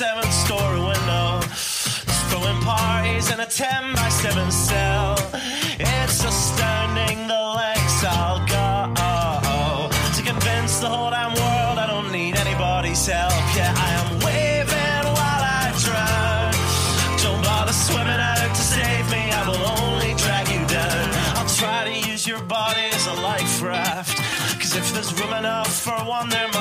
seventh story window. Throwing parties in a 10 by 7 cell. It's astounding the lengths I'll go to convince the whole damn world I don't need anybody's help. Yeah, I am waving while I drown. Don't bother swimming out to save me, I will only drag you down. I'll try to use your body as a life raft. Cause if there's room enough for one, there must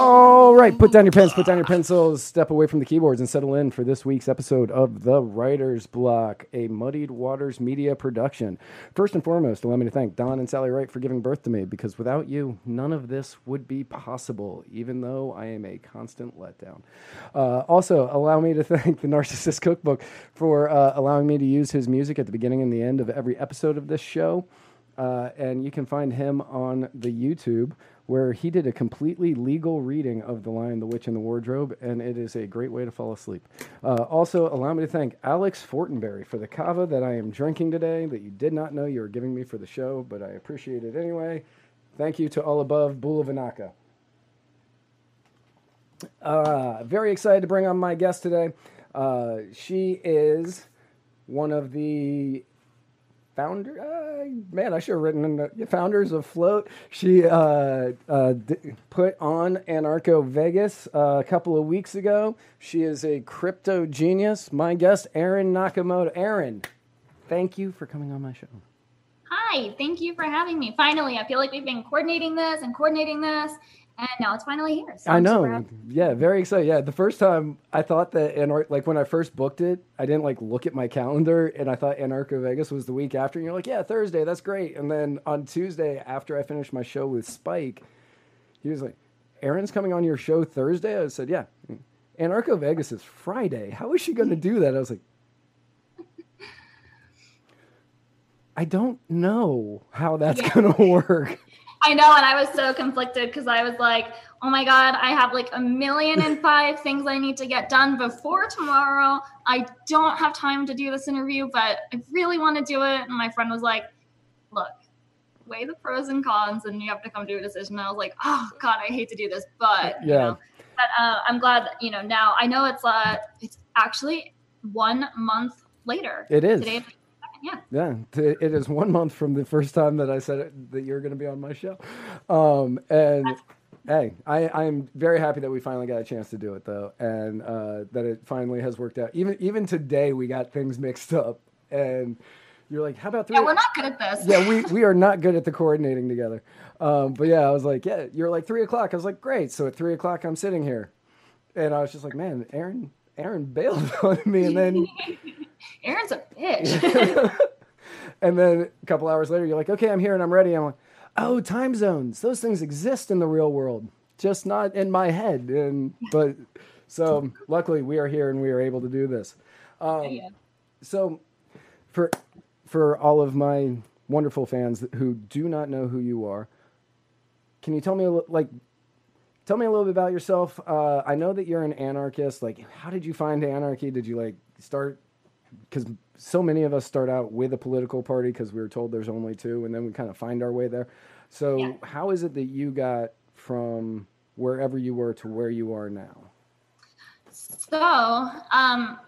All right, put down your pens, put down your pencils, step away from the keyboards, and settle in for this week's episode of The Writer's Block, a Muddied Waters media production. First and foremost, allow me to thank Don and Sally Wright for giving birth to me, because without you, none of this would be possible, even though I am a constant letdown. Uh, also, allow me to thank the Narcissist Cookbook for uh, allowing me to use his music at the beginning and the end of every episode of this show. Uh, and you can find him on the YouTube where he did a completely legal reading of The Lion, the Witch, and the Wardrobe, and it is a great way to fall asleep. Uh, also, allow me to thank Alex Fortenberry for the cava that I am drinking today that you did not know you were giving me for the show, but I appreciate it anyway. Thank you to all above Bulavanaka. Uh, very excited to bring on my guest today. Uh, she is one of the founder. Uh, man, I should have written in the founders of Float. She uh, uh, d- put on Anarcho Vegas uh, a couple of weeks ago. She is a crypto genius. My guest, Aaron Nakamoto. Aaron, thank you for coming on my show. Hi, thank you for having me. Finally, I feel like we've been coordinating this and coordinating this, and now it's finally here. So I know. Yeah, very excited. Yeah, the first time I thought that Anar- like when I first booked it, I didn't like look at my calendar and I thought Anarcho Vegas was the week after. And you're like, yeah, Thursday, that's great. And then on Tuesday, after I finished my show with Spike, he was like, Aaron's coming on your show Thursday. I said, yeah. Anarcho Vegas is Friday. How is she going to do that? I was like, I don't know how that's Yeah. going to work. I know, and I was so conflicted because I was like, oh my God, I have like a million and five things I need to get done before tomorrow. I don't have time to do this interview, but I really want to do it. And my friend was like, look, weigh the pros and cons, and you have to come to a decision. And I was like, oh God, I hate to do this, but you Yeah. know, but uh, I'm glad that, you know, now I know it's uh, it's actually one month later. It is. Today, yeah. Yeah, it is one month from the first time that I said it, that you're going to be on my show. Um, and hey, I, I'm very happy that we finally got a chance to do it, though, and uh, that it finally has worked out. Even even today, we got things mixed up, and you're like, "How about three? Yeah, we're not good at this. yeah, we, we are not good at the coordinating together. Um, but yeah, I was like, yeah, you're like three o'clock. I was like, great. So at three o'clock, I'm sitting here, and I was just like, man, Aaron, Aaron bailed on me, and then Aaron's a bitch. and then a couple hours later, you're like, okay, I'm here and I'm ready. I'm like, oh, time zones. Those things exist in the real world, just not in my head. And but so luckily we are here and we are able to do this. Um, Yeah. So for for all of my wonderful fans who do not know who you are, can you tell me a like tell me a little bit about yourself. Uh, I know that you're an anarchist. Like, how did you find anarchy? Did you like start? Because so many of us start out with a political party because we were told there's only two, and then we kind of find our way there. So, Yeah. how is it that you got from wherever you were to where you are now? So, um,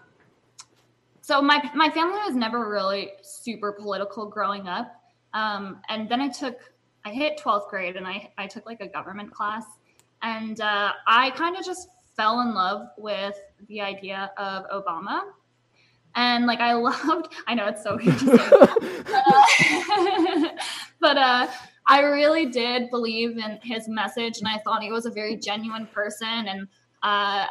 so my my family was never really super political growing up, um, and then I took I hit twelfth grade and I I took like a government class, and uh, I kind of just fell in love with the idea of Obama, and like I loved. I know it's so weird to say, uh, but uh, I really did believe in his message, and I thought he was a very genuine person, and uh,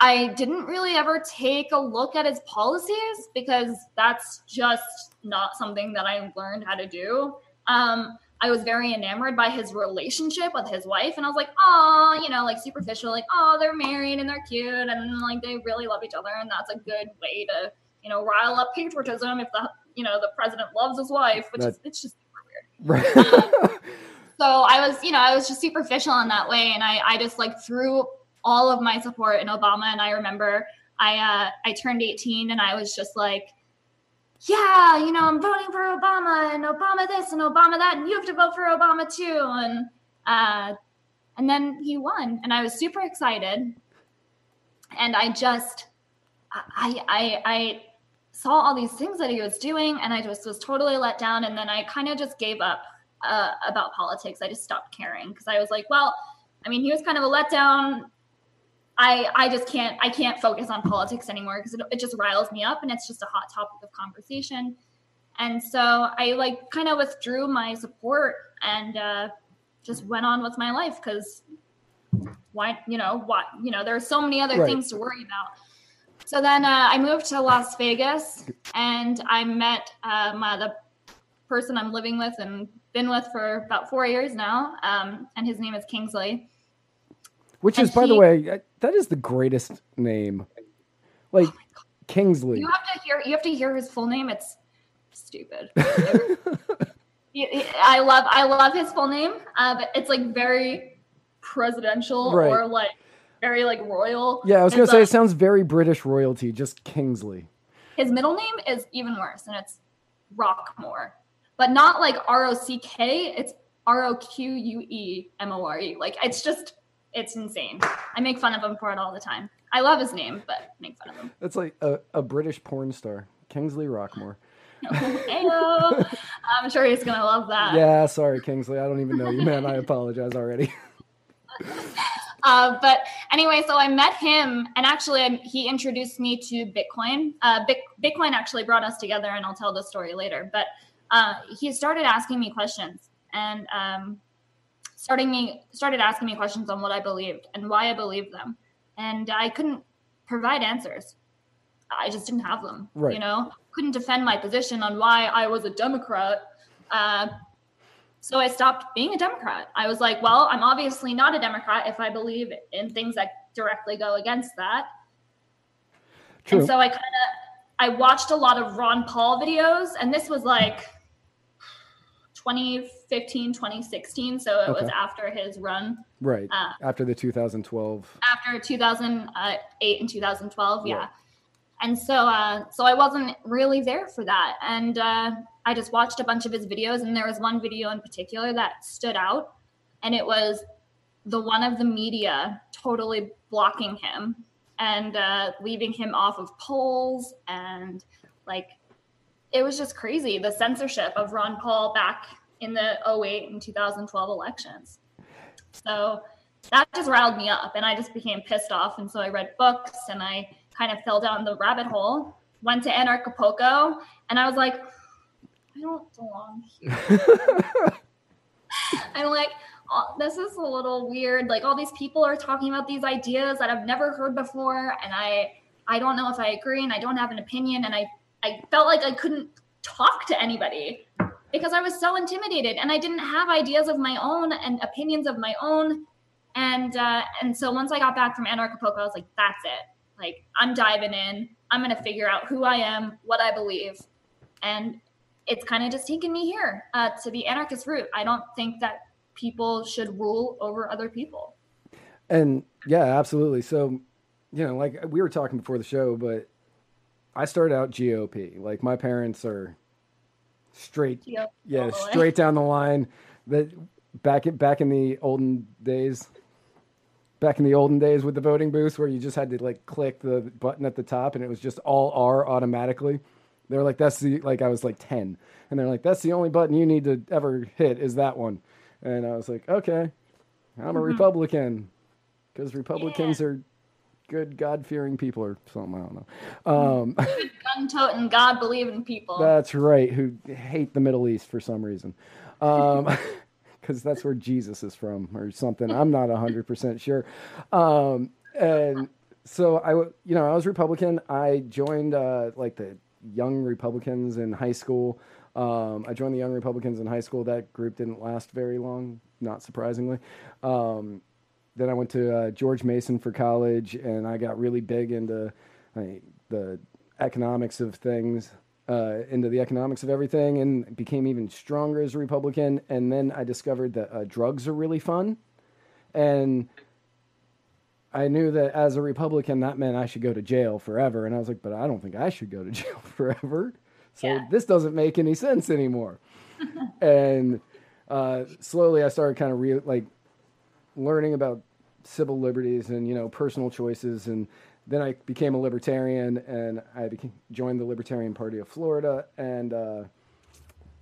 I didn't really ever take a look at his policies because that's just not something that I learned how to do. Um, I was very enamored by his relationship with his wife, and I was like, oh, you know, like superficial, like, oh, they're married and they're cute and like they really love each other, and that's a good way to, you know, rile up patriotism if the, you know, the president loves his wife, which That- is it's just super weird Right. so I was, you know, I was just superficial in that way, and I, I just like threw all of my support in Obama. And I remember I, uh, I turned 18, and I was just like, yeah, you know, I'm voting for Obama, and Obama this, and Obama that, and you have to vote for Obama too, and uh, and then he won, and I was super excited, and I just, I, I, I saw all these things that he was doing, and I just was totally let down, and then I kind of just gave up uh, about politics. I just stopped caring because I was like, well, I mean, he was kind of a letdown. I I just can't I can't focus on politics anymore because it, it just riles me up and it's just a hot topic of conversation. And so I like kind of withdrew my support and uh, just went on with my life because why you know what you know there are so many other Right. things to worry about. So then uh, I moved to Las Vegas and I met uh, my the person I'm living with and been with for about four years now. Um, and his name is Kingsley. Which And is, by the way, uh, that is the greatest name. Like Kingsley. You have to hear. You have to hear his full name. It's stupid. I love. I love his full name. Uh, but it's like very presidential Right. or like very like royal. yeah, I was gonna It's, say uh, it sounds very British royalty, just Kingsley. His middle name is even worse, and it's Roquemore, but not like R O C K. It's R O Q U E M O R E. Like it's just, it's insane. I make fun of him for it all the time. I love his name, but make fun of him. That's like a, a British porn star, Kingsley Roquemore. Heyo. I'm sure he's gonna love that. Yeah, sorry, Kingsley. I don't even know you, man. I apologize already. Uh, but anyway, so I met him, and actually, um, he introduced me to Bitcoin. Uh, Bitcoin actually brought us together, and I'll tell the story later. But uh, he started asking me questions, and um, starting me started asking me questions on what I believed and why I believed them, and I couldn't provide answers. I just didn't have them. Right. You know, couldn't defend my position on why I was a Democrat. Uh, so I stopped being a Democrat. I was like, well, I'm obviously not a Democrat if I believe in things that directly go against that. True. And so I kind of I watched a lot of Ron Paul videos, and this was like 2015, 2016. So it was after his run right. uh, After the 2012. after 2008 and 2012 yeah Yeah. and so uh so i wasn't really there for that and uh i just watched a bunch of his videos and there was one video in particular that stood out and it was the one of the media totally blocking him and uh leaving him off of polls and like it was just crazy the censorship of ron paul back in the 08 and 2012 elections so that just riled me up and I just became pissed off. And so I read books and I kind of fell down the rabbit hole, went to Anarchapulco, and I was like, I don't belong here. I'm like, oh, this is a little weird. Like all these people are talking about these ideas that I've never heard before, and I I don't know if I agree and I don't have an opinion, and I I felt like I couldn't talk to anybody because I was so intimidated and I didn't have ideas of my own and opinions of my own. And uh, and so once I got back from Anarchapulco, I was like, that's it. Like I'm diving in. I'm gonna figure out who I am, what I believe, and it's kind of just taken me here uh, to the anarchist route. I don't think that people should rule over other people. And yeah, absolutely. So, you know, like we were talking before the show, but I started out GOP. Like my parents are straight, yeah, straight down the line. That back in, back in the olden days, back in the olden days with the voting booths where you just had to like click the button at the top and it was just all R automatically. They're like, that's the like I was like ten, and they're like, that's the only button you need to ever hit is that one, and I was like, okay, I'm a Republican because Republicans are good God fearing people or something. I don't know. Um, Gun toting, God believing people. That's right, who hate the Middle East for some reason. Um, because that's where Jesus is from or something. I'm not 100% sure. Um, and so I, you know, I was Republican. I joined uh, like the Young Republicans in high school. Um, I joined the Young Republicans in high school. That group didn't last very long, not surprisingly. Um, then I went to uh, George Mason for college, and I got really big into like, the economics of things, uh, into the economics of everything, and became even stronger as a Republican. And then I discovered that uh, drugs are really fun, and I knew that as a Republican, that meant I should go to jail forever. And I was like, but I don't think I should go to jail forever. So Yeah. this doesn't make any sense anymore. and uh, slowly I started kind of re- like learning about civil liberties and you know personal choices. And then I became a libertarian and I became, joined the Libertarian Party of Florida. And uh,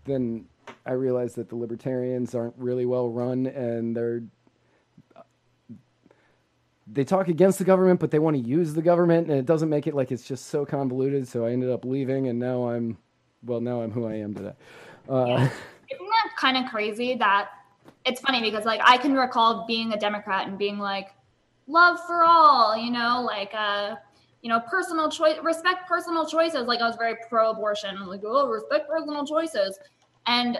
then I realized that the libertarians aren't really well run and they're they talk against the government but they want to use the government. And it doesn't make it like it's just so convoluted. So I ended up leaving and now I'm well now I'm who I am today. Uh, Isn't that kind of crazy that it's funny because like I can recall being a Democrat and being like, love for all, you know, like uh, you know, personal choice respect personal choices. Like I was very pro abortion, like, oh, respect personal choices. And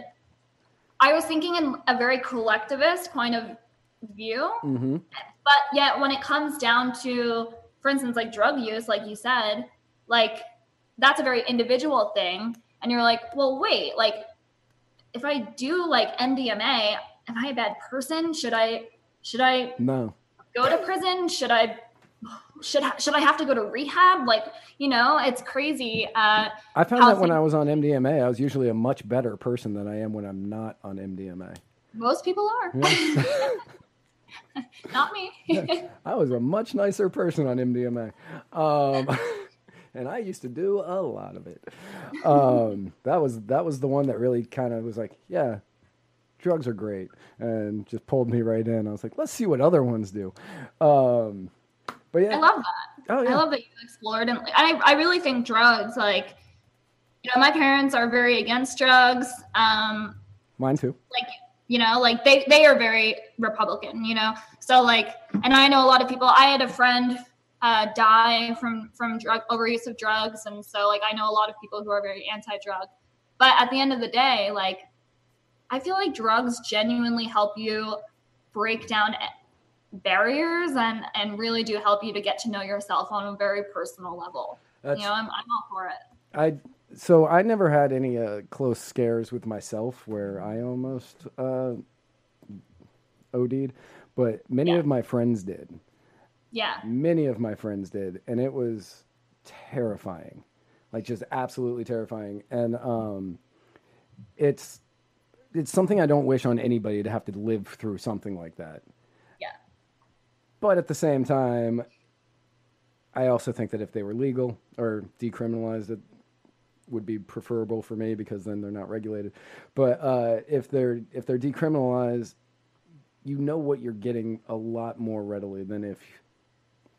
I was thinking in a very collectivist point of view. mhm. But yet, when it comes down to, for instance, like drug use, like you said, like that's a very individual thing. And you're like, well, wait, like if I do like MDMA, am I a bad person? Should I should I No. go to prison? Should I should should I have to go to rehab? Like, you know, it's crazy. Uh, I found that when I was on MDMA, I was usually a much better person than I am when I'm not on MDMA. most people are, not me. I was a much nicer person on MDMA. Um, and I used to do a lot of it. Um, that was that was the one that really kind of was like, yeah, drugs are great, and just pulled me right in. I was like, let's see what other ones do. Um, but yeah, I love that. oh yeah, I love that you explored and I, I really think drugs like you know my parents are very against drugs um mine too. like you know like they they are very republican you know so like and i know a lot of people i had a friend uh die from from drug overuse of drugs and so like i know a lot of people who are very anti-drug but at the end of the day like i feel like drugs genuinely help you break down barriers and and really do help you to get to know yourself on a very personal level That's, you know I'm, I'm all for it I so I never had any uh, close scares with myself where I almost uh, OD'd, but many Yeah. of my friends did. yeah Many of my friends did, and it was terrifying, like just absolutely terrifying. And um, it's it's something I don't wish on anybody to have to live through something like that. yeah But at the same time, I also think that if they were legal or decriminalized, it would be preferable for me because then they're not regulated. But uh, if they're if they're decriminalized, you know what you're getting a lot more readily than if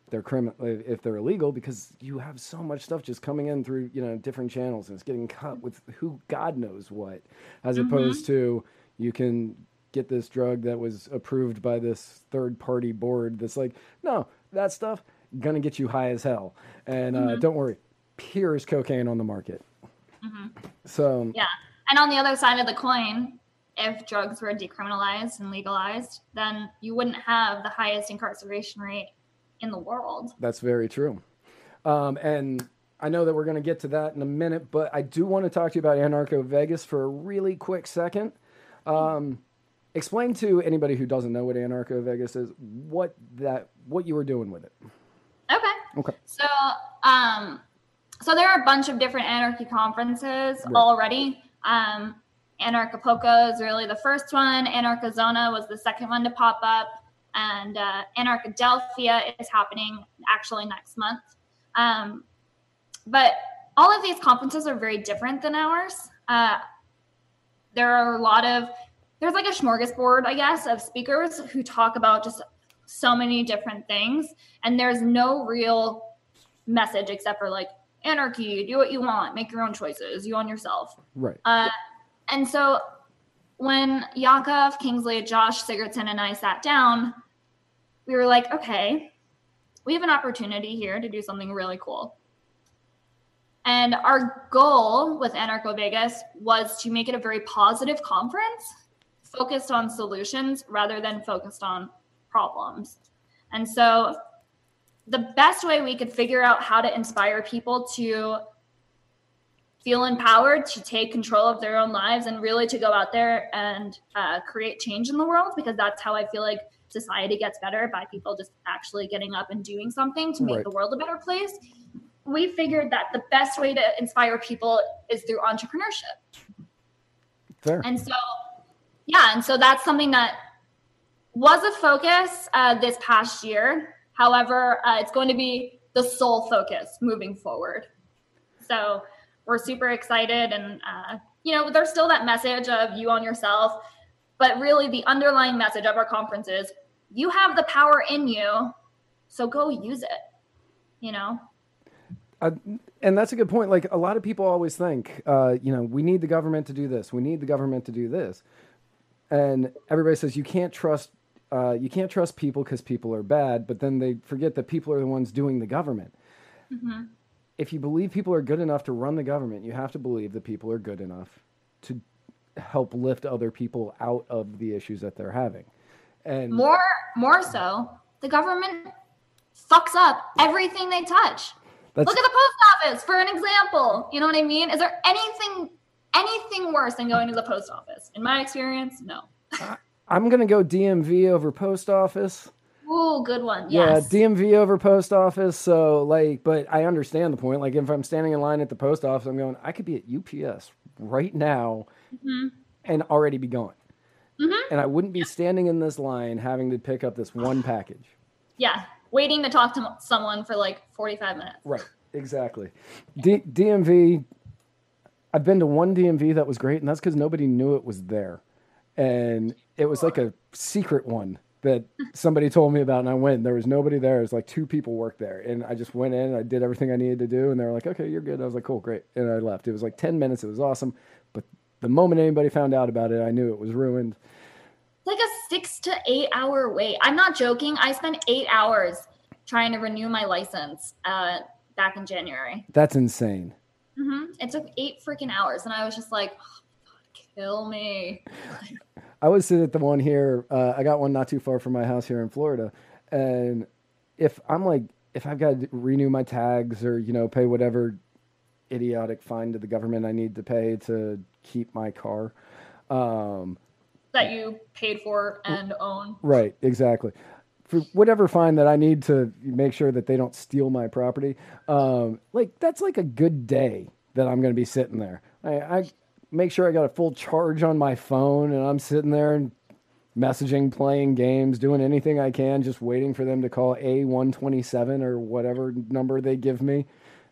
they're criminal if they're illegal because you have so much stuff just coming in through you know different channels and it's getting cut with who God knows what, as mm-hmm. opposed to you can get this drug that was approved by this third party board that's like no that stuff gonna get you high as hell. And uh, mm-hmm. don't worry pure as cocaine on the market. Mm-hmm. So Yeah. And on the other side of the coin, if drugs were decriminalized and legalized, then you wouldn't have the highest incarceration rate in the world. That's very true. Um, and I know that we're going to get to that in a minute, but I do want to talk to you about Anarcho Vegas for a really quick second. Um, explain to anybody who doesn't know what Anarcho Vegas is what that what you were doing with it. Okay. Okay. So, um, so there are a bunch of different anarchy conferences Right. already. Um, Anarchapulco is really the first one. Anarchazona was the second one to pop up, and uh, Anarchadelphia is happening actually next month. Um, but all of these conferences are very different than ours. Uh, there are a lot of there's like a smorgasbord, I guess, of speakers who talk about just so many different things and there's no real message except for like anarchy do what you want make your own choices you own yourself Right. uh, and so when yakov kingsley josh sigurdson and i sat down we were like okay we have an opportunity here to do something really cool and our goal with anarcho vegas was to make it a very positive conference focused on solutions rather than focused on problems. And so the best way we could figure out how to inspire people to feel empowered to take control of their own lives and really to go out there and uh, create change in the world because that's how I feel like society gets better by people just actually getting up and doing something to make Right. the world a better place. We figured that the best way to inspire people is through entrepreneurship. Fair. And so, yeah, and so that's something that was a focus uh, this past year. However, uh, it's going to be the sole focus moving forward. So we're super excited, and uh, you know, there's still that message of you on yourself, but really the underlying message of our conference is you have the power in you, so go use it. You know, I, and that's a good point. Like a lot of people always think, uh, you know, we need the government to do this. We need the government to do this, and everybody says you can't trust. Uh, you can't trust people because people are bad, but then they forget that people are the ones doing the government. If you believe people are good enough to run the government, you have to believe that people are good enough to help lift other people out of the issues that they're having. And more more so, the government fucks up everything they touch. Look at the post office for an example. You know what I mean? Is there anything anything worse than going to the post office? In my experience, no. I'm gonna go DMV over post office. Ooh, good one. Yes. Yeah, DMV over post office. So like, but I understand the point. Like, if I'm standing in line at the post office, I'm going. I could be at UPS right now Mm-hmm. and already be gone. And I wouldn't be standing in this line having to pick up this one package. yeah. Waiting to talk to someone for like 45 minutes. Right. Exactly. D- DMV. I've been to one DMV that was great, and that's because nobody knew it was there, and it was like a secret one that somebody told me about, and I went. There was nobody there. It was like two people worked there, and I just went in. and I did everything I needed to do, and they were like, "Okay, you're good." I was like, "Cool, great," and I left. It was like ten minutes. It was awesome, but the moment anybody found out about it, I knew it was ruined. Like a six to eight hour wait. I'm not joking. I spent eight hours trying to renew my license uh, back in January. That's insane. hmm It took eight freaking hours, and I was just like, oh, God, kill me. I was sitting at the one here. Uh, I got one not too far from my house here in Florida, and if I'm like, if I've got to renew my tags or you know pay whatever idiotic fine to the government I need to pay to keep my car, um, That you paid for and own. right? Exactly. For whatever fine that I need to make sure that they don't steal my property, um, like that's like a good day that I'm going to be sitting there. I, I make sure I got a full charge on my phone, and I'm sitting there and messaging, playing games, doing anything I can, just waiting for them to call A127 or whatever number they give me.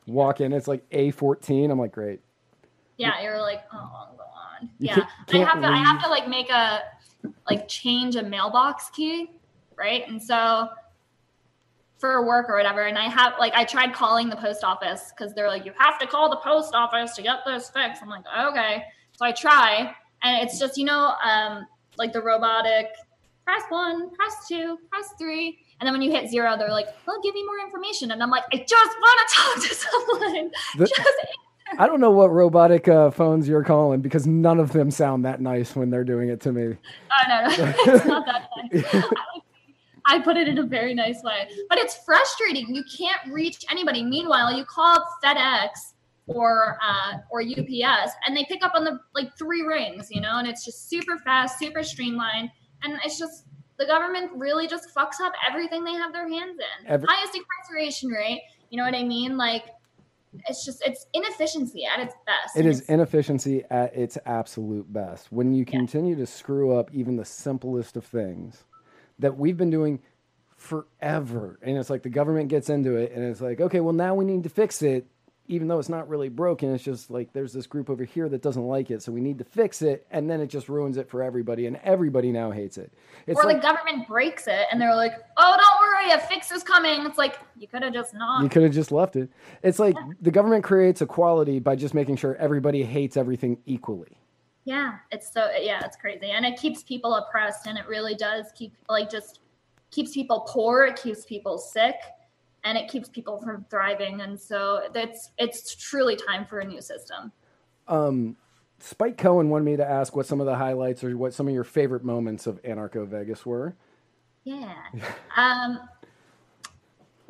Walk in, it's like A14. I'm like, great. Yeah, you're like, oh, go on. You yeah, can't- I can't have to. I have to like make a like change a mailbox key, right? And so for work or whatever, and I have like I tried calling the post office because they're like, you have to call the post office to get this fixed. I'm like, okay. So I try, and it's just you know, um, like the robotic press one, press two, press three. And then when you hit zero, they're like, "Well, give me more information." And I'm like, "I just want to talk to someone." The- just I don't know what robotic uh, phones you're calling because none of them sound that nice when they're doing it to me. Oh no, no, it's not that nice. I put it in a very nice way, but it's frustrating. You can't reach anybody. Meanwhile, you call up FedEx or uh, or UPS, and they pick up on the like three rings, you know, and it's just super fast, super streamlined, and it's just the government really just fucks up everything they have their hands in. Every- Highest incarceration rate, you know what I mean? Like it's just it's inefficiency at its best. It is inefficiency at its absolute best. When you continue to screw up even the simplest of things that we've been doing forever, and it's like the government gets into it, and it's like, okay, well, now we need to fix it, even though it's not really broken. It's just like there's this group over here that doesn't like it, so we need to fix it, and then it just ruins it for everybody, and everybody now hates it. It's or like, the government breaks it and they're like, "Oh, don't worry, a fix is coming." It's like you could have just not. You could have just left it. It's like the government creates equality by just making sure everybody hates everything equally. Yeah, it's so yeah, it's crazy, and it keeps people oppressed, and it really does keep like just keeps people poor. It keeps people sick, and it keeps people from thriving. And so it's it's truly time for a new system. um Spike Cohen wanted me to ask what some of the highlights or what some of your favorite moments of Anarcho Vegas were. Yeah. um.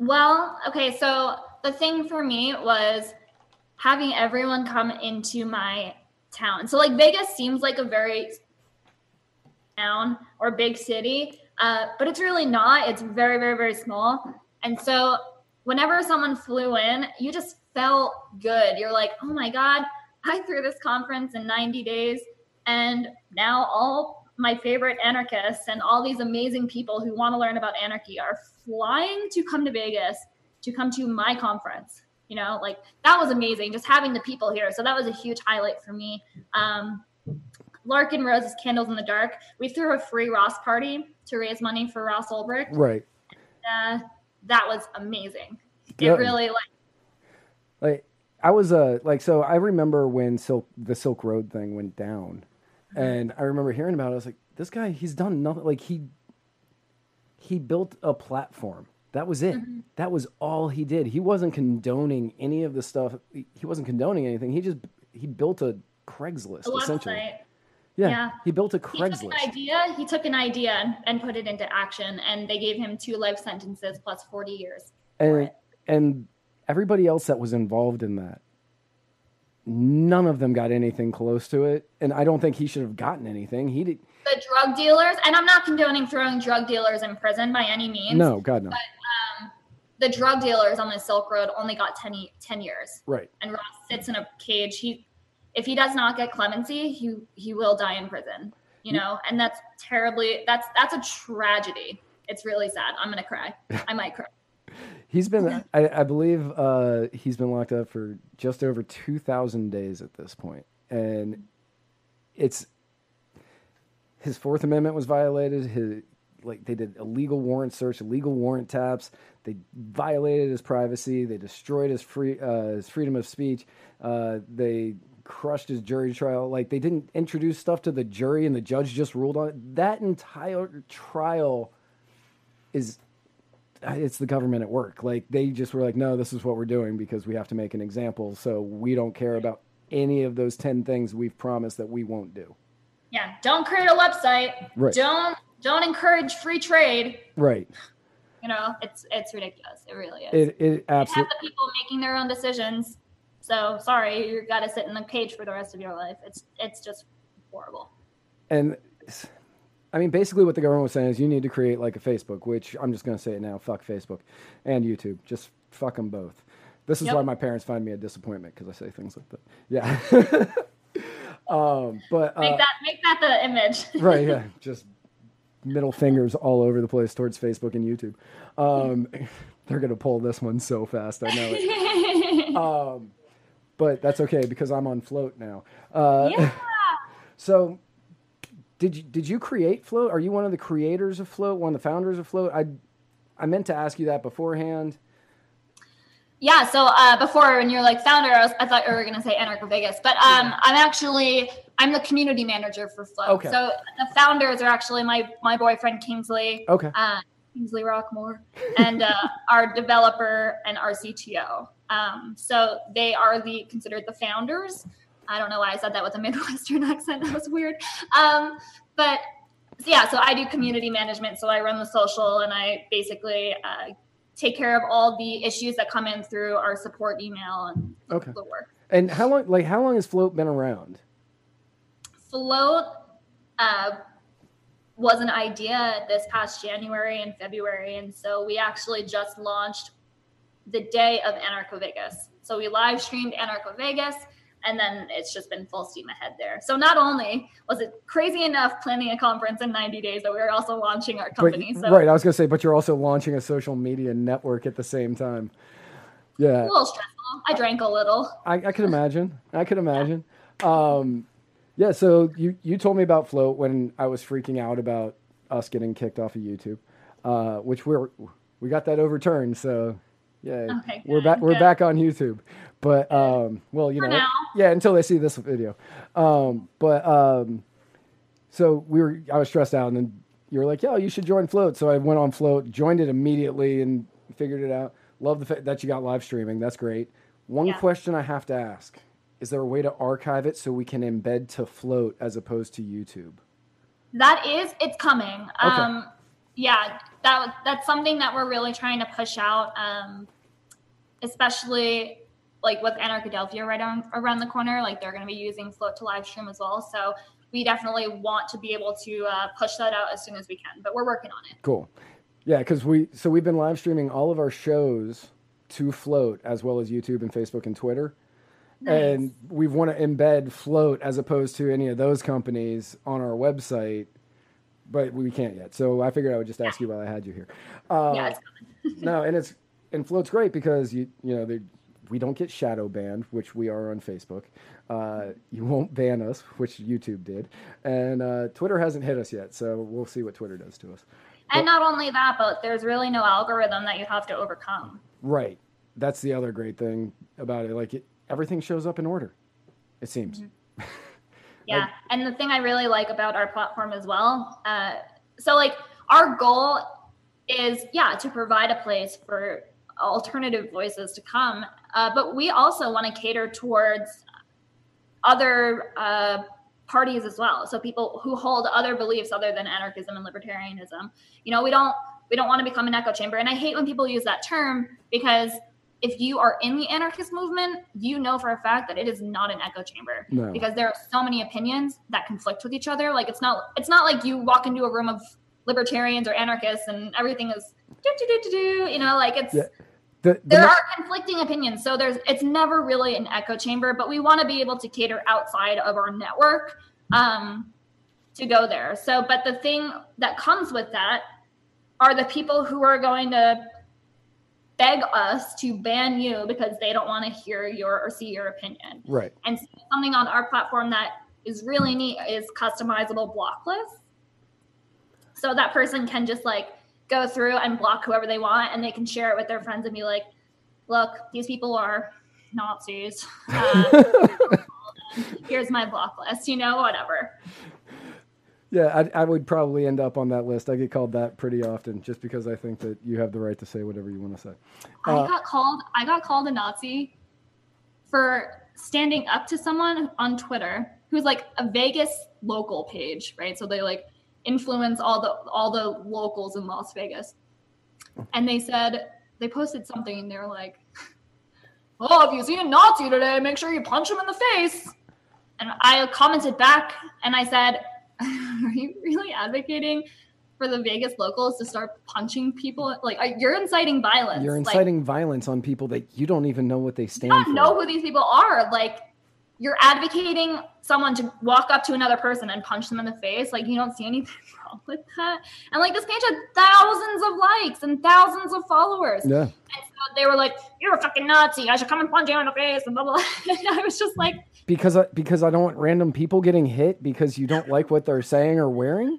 Well, okay, so the thing for me was having everyone come into my town. So like Vegas seems like a very town or big city, uh, but it's really not. It's very, very, very small. And so whenever someone flew in, you just felt good. You're like, oh my God, I threw this conference in 90 days. And now all my favorite anarchists and all these amazing people who want to learn about anarchy are flying to come to Vegas to come to my conference. You know, like that was amazing just having the people here. So that was a huge highlight for me. Um, Larken Rose's Candles in the Dark. We threw a free Ross party to raise money for Ross Ulbricht. Right. Uh, that was amazing. It Good. really like Like I was uh like so I remember when Silk the Silk Road thing went down. And I remember hearing about it. I was like, this guy, he's done nothing like he he built a platform. That was it. Mm-hmm. That was all he did. He wasn't condoning any of the stuff. He wasn't condoning anything. He just he built a Craigslist a essentially. Yeah, Yeah. He built a He took Craigslist. an idea. He took an idea and, put it into action, and they gave him two life sentences plus forty years. and and everybody else that was involved in that none of them got anything close to it and i don't think he should have gotten anything he did The drug dealers, and I'm not condoning throwing drug dealers in prison by any means. no god no The drug dealers on the Silk Road only got 10, 10 years, right and Ross sits in a cage. He, if he does not get clemency, he he will die in prison. You know, and that's terribly. That's that's a tragedy. It's really sad. I'm gonna cry. I might cry. he's been I, I believe uh, he's been locked up for just over 2000 days at this point and it's his fourth amendment was violated his like they did illegal warrant search illegal warrant taps they violated his privacy they destroyed his free uh, his freedom of speech uh, they crushed his jury trial like they didn't introduce stuff to the jury and the judge just ruled on it that entire trial is it's the government at work. Like they just were like, no, this is what we're doing because we have to make an example. So we don't care about any of those 10 things we've promised that we won't do. Yeah, don't create a website. Right. Don't don't encourage free trade. Right. You know, it's it's ridiculous. It really is. It, it You have absolutely, the people making their own decisions. So sorry, you got to sit in the cage for the rest of your life. It's it's just horrible. and I mean, basically what the government was saying is you need to create like a Facebook, which I'm just going to say it now. Fuck Facebook and YouTube. Just fuck them both. This is Yep. why my parents find me a disappointment because I say things like that. Yeah. um, but, uh, Make that make that the image. right yeah just middle fingers all over the place towards facebook and youtube. Um, they're gonna pull this one so fast i know it. Um, but that's okay because i'm on float now. Uh, yeah. so did you did you create float? Are you one of the creators of float one of the founders of float? I i meant to ask you that beforehand. Yeah. So uh, before, when you're like founder, I, was, I thought you were gonna say Anarcho Vegas, but um, I'm actually I'm the community manager for Float. Okay. So the founders are actually my my boyfriend Kingsley, okay uh, Kingsley Roquemore, and uh, our developer and our CTO. Um, so they are the considered the founders. I don't know why I said that with a Midwestern accent. That was weird. Um, but yeah, so I do community management. So I run the social and I basically uh, take care of all the issues that come in through our support email and okay the work. And how long? Like how long has Float been around? Float uh, was an idea this past January and February, and so we actually just launched the day of Anarcho Vegas. So we live streamed Anarcho Vegas, and then it's just been full steam ahead there. So not only was it crazy enough planning a conference in 90 days, but we were also launching our company. But, so right, I was gonna say, but you're also launching a social media network at the same time. Yeah, a little stressful. I drank a little. I, I could imagine. I could imagine. Um, yeah. So you you told me about Float when I was freaking out about us getting kicked off of YouTube, uh, which we're we got that overturned. So yeah, Okay, we're back. We're good. back on YouTube. But um, well, you For know, now. yeah, until they see this video. Um, but um, so we were. I was stressed out, and then you were like, "Yo, you should join Float." So I went on Float, joined it immediately, and figured it out. Love the fact that you got live streaming. That's great. One Yeah. question I have to ask: Is there a way to archive it so we can embed to Float as opposed to YouTube? That is, it's coming. Um, yeah, that that's something that we're really trying to push out, um, especially like with Anarchadelphia right on, around the corner. Like they're going to be using Float to live stream as well. So we definitely want to be able to uh, push that out as soon as we can. But we're working on it. Cool. Yeah, because we so we've been live streaming all of our shows to Float as well as YouTube and Facebook and Twitter. And we want to embed Float as opposed to any of those companies on our website, but we can't yet. So I figured I would just ask you while I had you here. Uh, yeah, it's coming. no, and it's and Float's great because you you know they, we don't get shadow banned, which we are on Facebook. Uh, you won't ban us, which YouTube did, and uh, Twitter hasn't hit us yet. So we'll see what Twitter does to us. And not only that, but there's really no algorithm that you have to overcome. Right. That's the other great thing about it. Like it, everything shows up in order. It seems. Yeah. And the thing I really like about our platform as well, uh, so like our goal is, yeah, to provide a place for alternative voices to come. Uh, but we also want to cater towards other uh, parties as well. So people who hold other beliefs other than anarchism and libertarianism. You know, we don't we don't want to become an echo chamber. And I hate when people use that term because if you are in the anarchist movement, you know for a fact that it is not an echo chamber No. because there are so many opinions that conflict with each other. Like it's not it's not like you walk into a room of libertarians or anarchists and everything is do do do do do. You know, like it's Yeah. The, the there are conflicting opinions. So there's it's never really an echo chamber, but we want to be able to cater outside of our network um, to go there. So, but the thing that comes with that are the people who are going to beg us to ban you because they don't want to hear your or see your opinion. right. And something on our platform that is really neat is customizable block lists. So that person can just like go through and block whoever they want, and they can share it with their friends and be like, "Look, these people are Nazis. Uh, here's my block list. You know, whatever." Yeah, I, I would probably end up on that list. I get called that pretty often just because I think that you have the right to say whatever you want to say. Uh, I got called. I got called a Nazi for standing up to someone on Twitter who's like a Vegas local page, right? So they like influence all the all the locals in Las Vegas. And they said they posted something and they were like, "Oh, if you see a Nazi today, make sure you punch him in the face." And I commented back and I said, "Are you really advocating?" For the Vegas locals to start punching people, like uh, you're inciting violence. You're Like, inciting violence on people that you don't even know what they stand you for. don't know who these people are. Like you're advocating someone to walk up to another person and punch them in the face. Like you don't see anything wrong with that. And like this page had thousands of likes and thousands of followers. Yeah. And so they were like, "You're a fucking Nazi. I should come and punch you in the face." And blah blah. blah. And I was just like, Because I, because I don't want random people getting hit because you don't like what they're saying or wearing.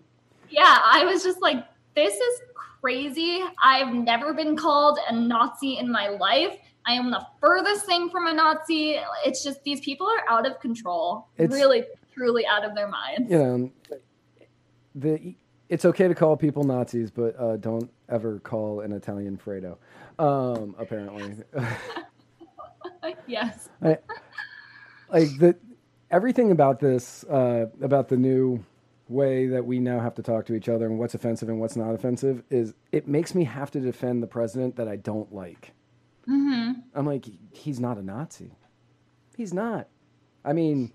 yeah, I was just like, this is crazy. I've never been called a Nazi in my life. I am the furthest thing from a Nazi. It's just these people are out of control. It's- really, truly out of their minds. You know, the it's okay to call people Nazis, but uh, don't ever call an Italian Fredo. Um, apparently, yes. I, like the everything about this uh, about the new way that we now have to talk to each other and what's offensive and what's not offensive is it makes me have to defend the president that I don't like. Hmm I'm like, he's not a Nazi. He's not. I mean,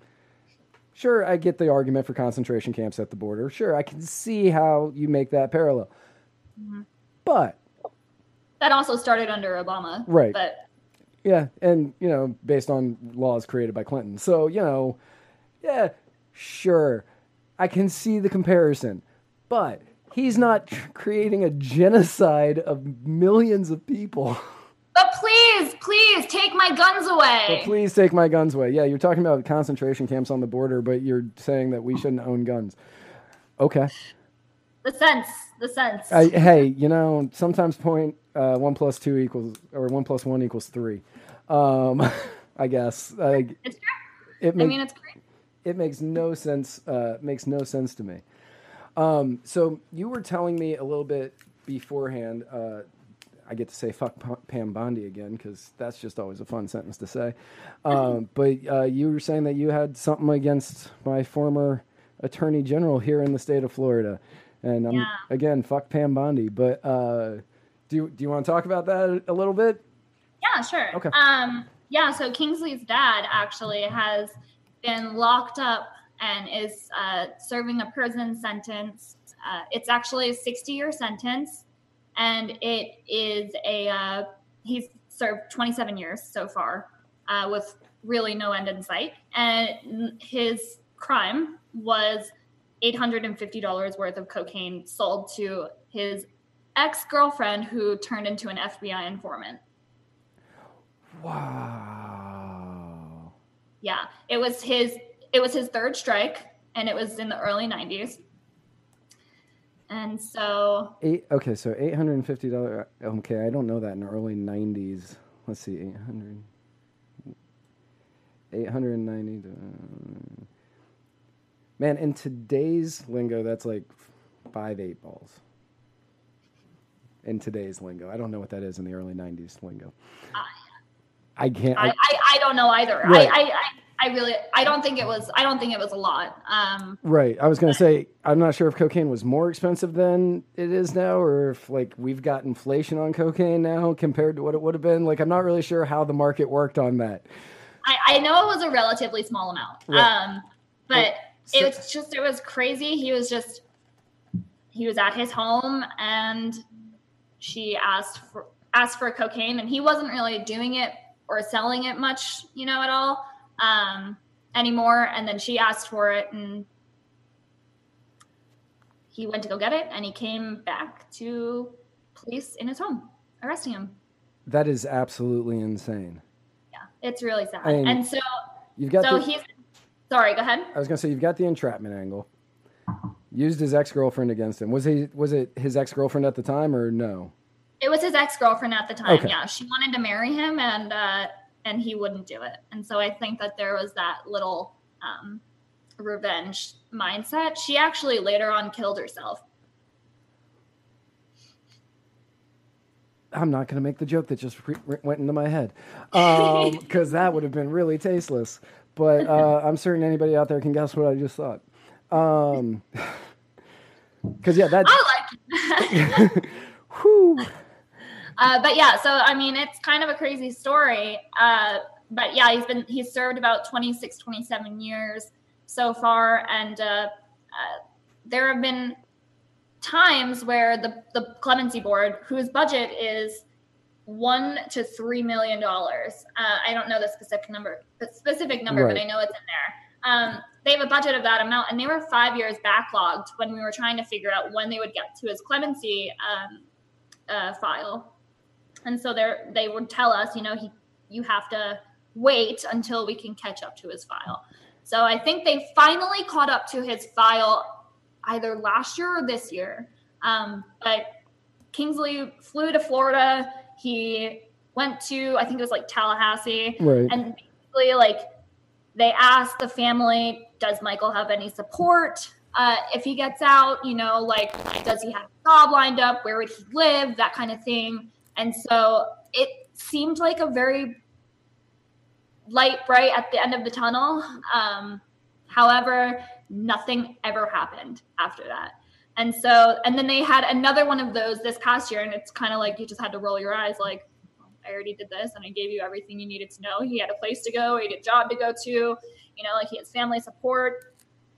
sure, I get the argument for concentration camps at the border. Sure, I can see how you make that parallel. Mm-hmm. But That also started under Obama. Right. But yeah, and you know, based on laws created by Clinton. So, you know, yeah, sure. I can see the comparison. But he's not creating a genocide of millions of people. but please, please take my guns away. But please take my guns away. Yeah, you're talking about concentration camps on the border, but you're saying that we shouldn't own guns. Okay. the sense, the sense. I, hey, you know, sometimes point uh, one plus two equals, or one plus one equals three. Um, I guess. Like, it's true. it, I mean, it's great. it makes no sense. Uh, makes no sense to me. Um, so you were telling me a little bit beforehand. Uh, I get to say "fuck Pam Bondi" again because that's just always a fun sentence to say. Um, but uh, you were saying that you had something against my former attorney general here in the state of Florida, and um, Yeah. again, fuck Pam Bondi. But uh, do you, do you want to talk about that a little bit? Yeah, sure. Okay. Um, yeah, so Kingsley's dad actually has been locked up and is uh, serving a prison sentence. Uh, it's actually a 60 year sentence, and it is a, uh, he's served 27 years so far uh, with really no end in sight. And his crime was $850 worth of cocaine sold to his ex girlfriend who turned into an FBI informant. Wow. Yeah, it was his it was his third strike and it was in the early 90s. And so Eight. Okay, so eight hundred and fifty dollars. Okay, I don't know that in the early nineties. Let's see, eight hundred. Eight hundred and ninety. Man, in today's lingo, that's like five eight balls. In today's lingo, I don't know what that is in the early '90s lingo. Ah, I can't. I, I, I, I don't know either. Right. I, I, I I really I don't think it was I don't think it was a lot. Um right. I was gonna say I'm not sure if cocaine was more expensive than it is now, or if like we've got inflation on cocaine now compared to what it would have been. Like I'm not really sure how the market worked on that. I, I know it was a relatively small amount. Right. Um but so- it was just it was crazy. He was just he was at his home and she asked for asked for cocaine and he wasn't really doing it or selling it much, you know, at all um anymore and then she asked for it and he went to go get it and he came back to police in his home arresting him. That is absolutely insane. Yeah, it's really sad. I mean, and so You've got so the, he's sorry, go ahead. I was gonna say you've got the entrapment angle. Used his ex girlfriend against him. Was he was it his ex girlfriend at the time or no? It was his ex girlfriend at the time. Okay. Yeah, she wanted to marry him, and uh, and he wouldn't do it. And so I think that there was that little um, revenge mindset. She actually later on killed herself. I'm not gonna make the joke that just re- re- went into my head, because that would have been really tasteless. But uh, I'm certain anybody out there can guess what I just thought. Um, because yeah, that. I like Uh, but yeah, so I mean, it's kind of a crazy story. Uh, but yeah, he's been he's served about 26, 27 years so far, and uh, uh, there have been times where the the clemency board, whose budget is one to three million dollars. Uh, I don't know the specific number, the specific number, but I know it's in there. Um, they have a budget of that amount, and they were five years backlogged when we were trying to figure out when they would get to his clemency um, uh, file and so they they would tell us you know he you have to wait until we can catch up to his file. So i think they finally caught up to his file either last year or this year. Um, but kingsley flew to florida. He went to i think it was like tallahassee. Right. and basically like they asked the family does michael have any support? Uh, if he gets out you know like does he have a job lined up? Where would he live? That kind of thing and so it seemed like a very light bright at the end of the tunnel um, however nothing ever happened after that and so and then they had another one of those this past year and it's kind of like you just had to roll your eyes like I already did this and I gave you everything you needed to know. He had a place to go, he had a job to go to, you know, like he has family support.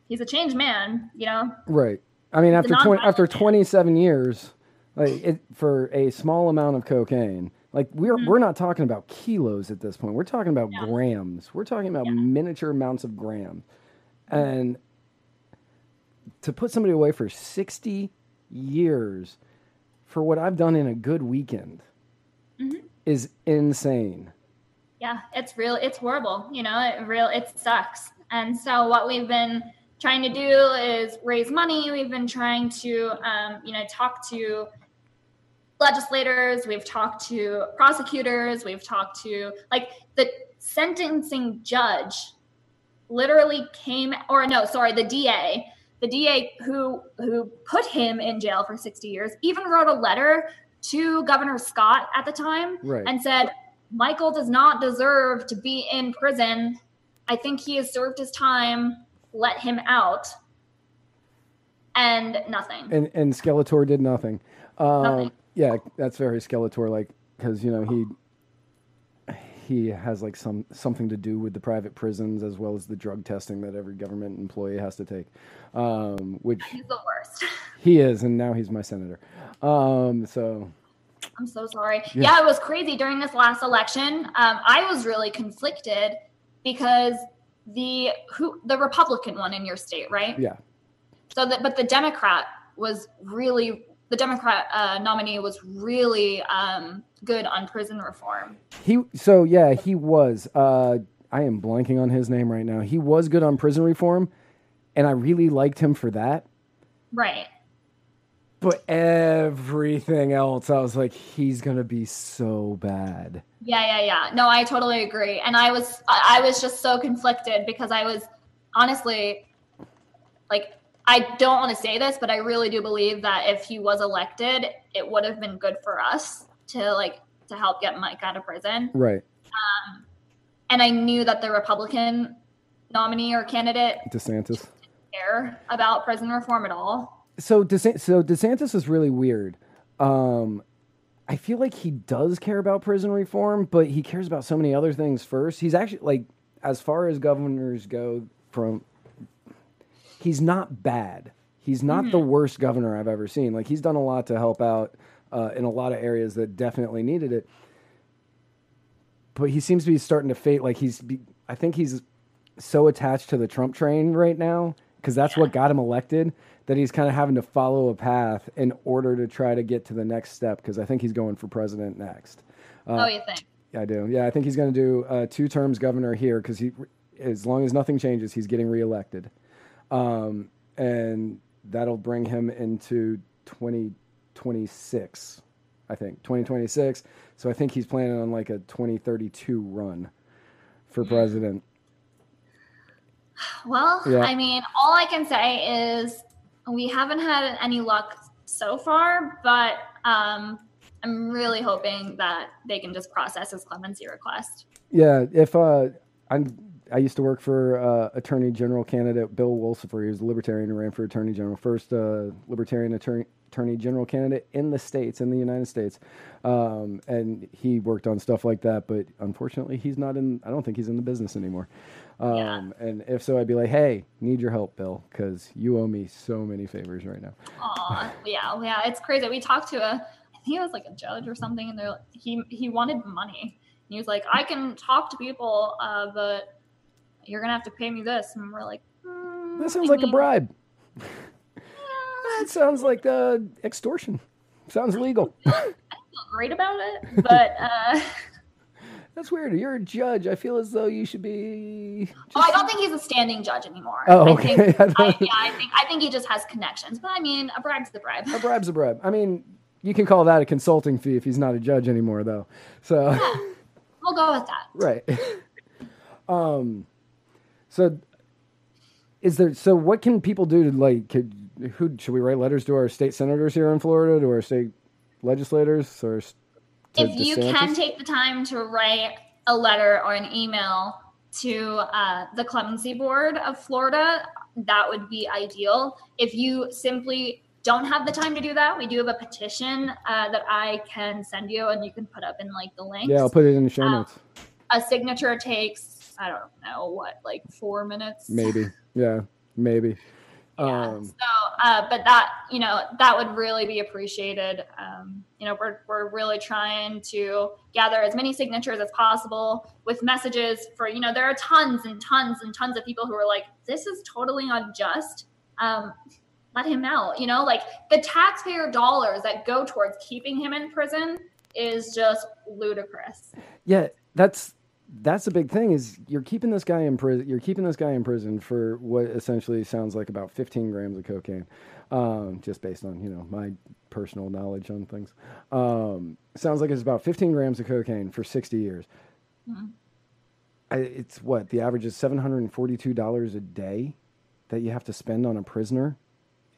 He's a changed man, you know. Right. I mean, after 20, after 27 years, like it, for a small amount of cocaine, like we're Mhm. we're not talking about kilos at this point. We're talking about Yeah. grams. We're talking about Yeah. miniature amounts of grams. And to put somebody away for 60 years for what I've done in a good weekend Mhm. is insane. yeah it's real it's horrible you know it real it sucks and so what we've been trying to do is raise money we've been trying to um, you know talk to legislators we've talked to prosecutors we've talked to like the sentencing judge literally came or no sorry the da the da who who put him in jail for 60 years even wrote a letter to governor scott at the time Right. and said Michael does not deserve to be in prison. I think he has served his time. Let him out. And nothing. and and Skeletor did nothing. Um, Nothing. Yeah, that's very Skeletor like because you know he he has like some something to do with the private prisons as well as the drug testing that every government employee has to take, um, which He's the worst. he is, and now he's my senator. Um, so I'm so sorry. Yeah. Yeah. it was crazy during this last election. Um, I was really conflicted because the who the Republican one in your state, right? yeah, So that, but the Democrat was really the Democrat uh, nominee was really um, good on prison reform. he so yeah he was. Uh, I am blanking on his name right now. He was good on prison reform, and I really liked him for that. Right. But everything else, I was like, he's gonna be so bad. Yeah, yeah, yeah. No, I totally agree. And I was I I was just so conflicted because I was honestly like I don't want to say this, but I really do believe that if he was elected, it would have been good for us to like to help get Mike out of prison. Right, And I knew that the Republican nominee or candidate DeSantis. care about prison reform at all. So DeSantis, so DeSantis is really weird. Um, I feel like he does care about prison reform, but he cares about so many other things first. He's actually like, as far as governors go, from he's not bad. He's not the worst governor I've ever seen. Like he's done a lot to help out uh, in a lot of areas that definitely needed it. But he seems to be starting to fade. Like he's, be, I think he's so attached to the Trump train right now because that's what got him elected that he's kind of having to follow a path in order to try to get to the next step because I think he's going for president next. Uh, oh, you think? Yeah, I do. Yeah, I think he's going to do uh, two terms governor here because he, as long as nothing changes, he's getting reelected, um, and that'll bring him into 2026. I think 2026. So I think he's planning on like a 2032 run for president. Well, Yeah. I mean, all I can say is we haven't had any luck so far, but um, I'm really hoping that they can just process his clemency request. Yeah, if uh, I'm, I used to work for uh, Attorney General candidate Bill Wohlsifer. He was a Libertarian who ran for Attorney General, first uh, Libertarian attorney, Attorney General candidate in the states, in the United States, um, and he worked on stuff like that. But unfortunately, he's not in. I don't think he's in the business anymore. Um, Yeah. And if so, I'd be like, "Hey, need your help, Bill, because you owe me so many favors right now." Aw, yeah, yeah, it's crazy. We talked to a, I think it was like a judge or something, and they're like, he he wanted money. And he was like, I can talk to people, uh, but you're gonna have to pay me this. And we're like, "Hmm, That sounds like a bribe. yeah, That sounds like uh, extortion. Sounds legal. I don't feel great about it, but uh, That's weird. You're a judge. I feel as though you should be. oh, I don't think he's a standing judge anymore. Oh, I okay. think, I I, yeah, I think I think he just has connections. But I mean, a bribe's a bribe. A bribe's a bribe. I mean, you can call that a consulting fee if he's not a judge anymore, though. So, We'll go with that. right. um, so is there? So what can people do to like? Could, who should we write letters to our state senators here in Florida, to our state legislators, or if you can take the time to write a letter or an email to uh, the clemency board of florida that would be ideal if you simply don't have the time to do that, we do have a petition uh, that I can send you, and you can put up in like the link. Yeah, I'll put it in the show Um, notes. a signature takes I don't know what like four minutes. Maybe. Yeah, maybe. Yeah. Um, so, uh, but that you know that would really be appreciated. Um, you know, we're we're really trying to gather as many signatures as possible with messages for you know there are tons and tons and tons of people who are like this is totally unjust. Um, let him out. You know, like the taxpayer dollars that go towards keeping him in prison is just ludicrous. Yeah, that's that's the big thing. Is you're keeping this guy in prison. You're keeping this guy in prison for what essentially sounds like about 15 grams of cocaine, um, just based on you know my personal knowledge on things. Um, sounds like it's about 15 grams of cocaine for 60 years. Mhm. I, it's what the average is 742 dollars a day that you have to spend on a prisoner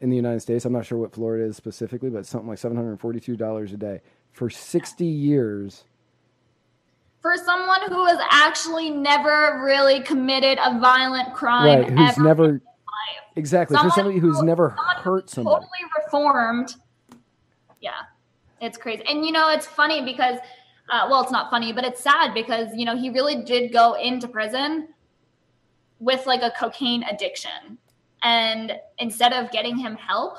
in the United States. I'm not sure what Florida is specifically, but something like 742 dollars a day for 60 years. For someone who has actually never really committed a violent crime, right who's ever never exactly Someone for somebody who's who- never someone hurt somebody Totally reformed. Yeah, it's crazy, and you know it's funny because, uh, well, it's not funny, but it's sad because you know he really did go into prison with like a cocaine addiction, and instead of getting him help,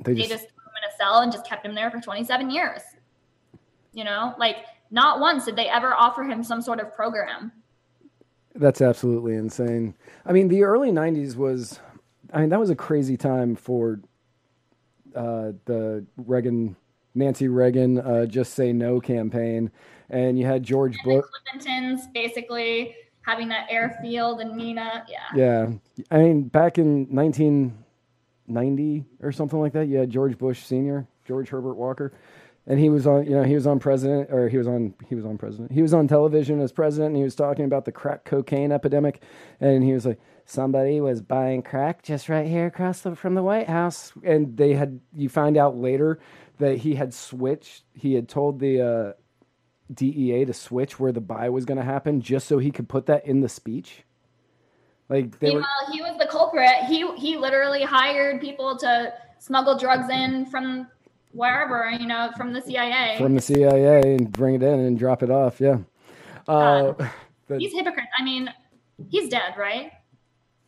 they they just, just put him in a cell and just kept him there for 27 years. You know, like not once did they ever offer him some sort of program. that's absolutely insane. I mean the early 90s was i mean that was a crazy time for uh, the reagan nancy reagan uh, just say no campaign. And you had george bush Clintons basically having that airfield and Mena, yeah. yeah. I mean back in 1990 or something like that you had george bush senior george herbert walker and he was on you know he was on president or he was on he was on president. He was on television as president and he was talking about the crack cocaine epidemic. And he was like somebody was buying crack just right here across the, from the white house. And they had you find out later that he had switched he had told the uh, dea to switch where the buy was going to happen just so he could put that in the speech. Like they were Meanwhile, he was the culprit. He he literally hired people to smuggle drugs in from wherever, you know, from the CIA. from the cia and bring it in and drop it off yeah uh, the- he's hypocrite. I mean, he's dead, right?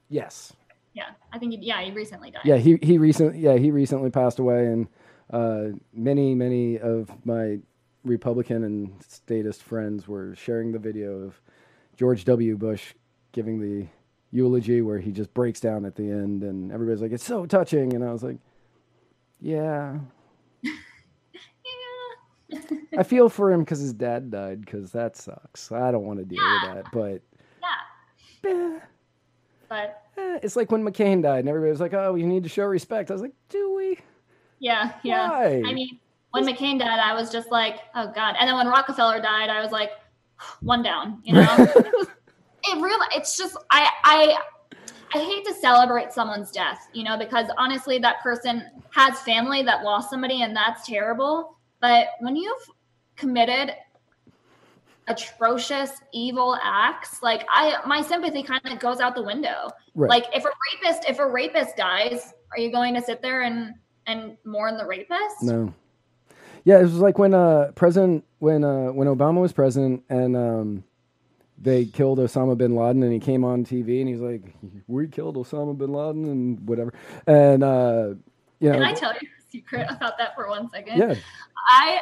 yes Yeah, I think. He, yeah, he recently died. Yeah, he he recently yeah he recently passed away, and uh, many many of my Republican and statist friends were sharing the video of George W. Bush giving the eulogy where he just breaks down at the end, and everybody's like, "It's so touching," and I was like, "Yeah." Yeah. I feel for him because his dad died, because that sucks. I don't want to deal with that, but Yeah. eh, But eh, it's like when McCain died, and everybody was like, "Oh, you need to show respect." I was like, "Do we?" yeah, yeah. Why? I mean, when McCain died, I was just like, oh god. And then when Rockefeller died, I was like, one down. You know, it really. It's just I I I hate to celebrate someone's death, you know, because honestly, that person has family that lost somebody, and that's terrible. But when you've committed atrocious evil acts like i my sympathy kind of goes out the window Right. like if a rapist if a rapist dies are you going to sit there and and mourn the rapist No. Yeah, it was like when uh president when uh when Obama was president and um they killed Osama bin Laden and he came on TV and he's like, We killed Osama bin Laden and whatever. And uh you know Can I tell you secret about that for one second? Yeah. I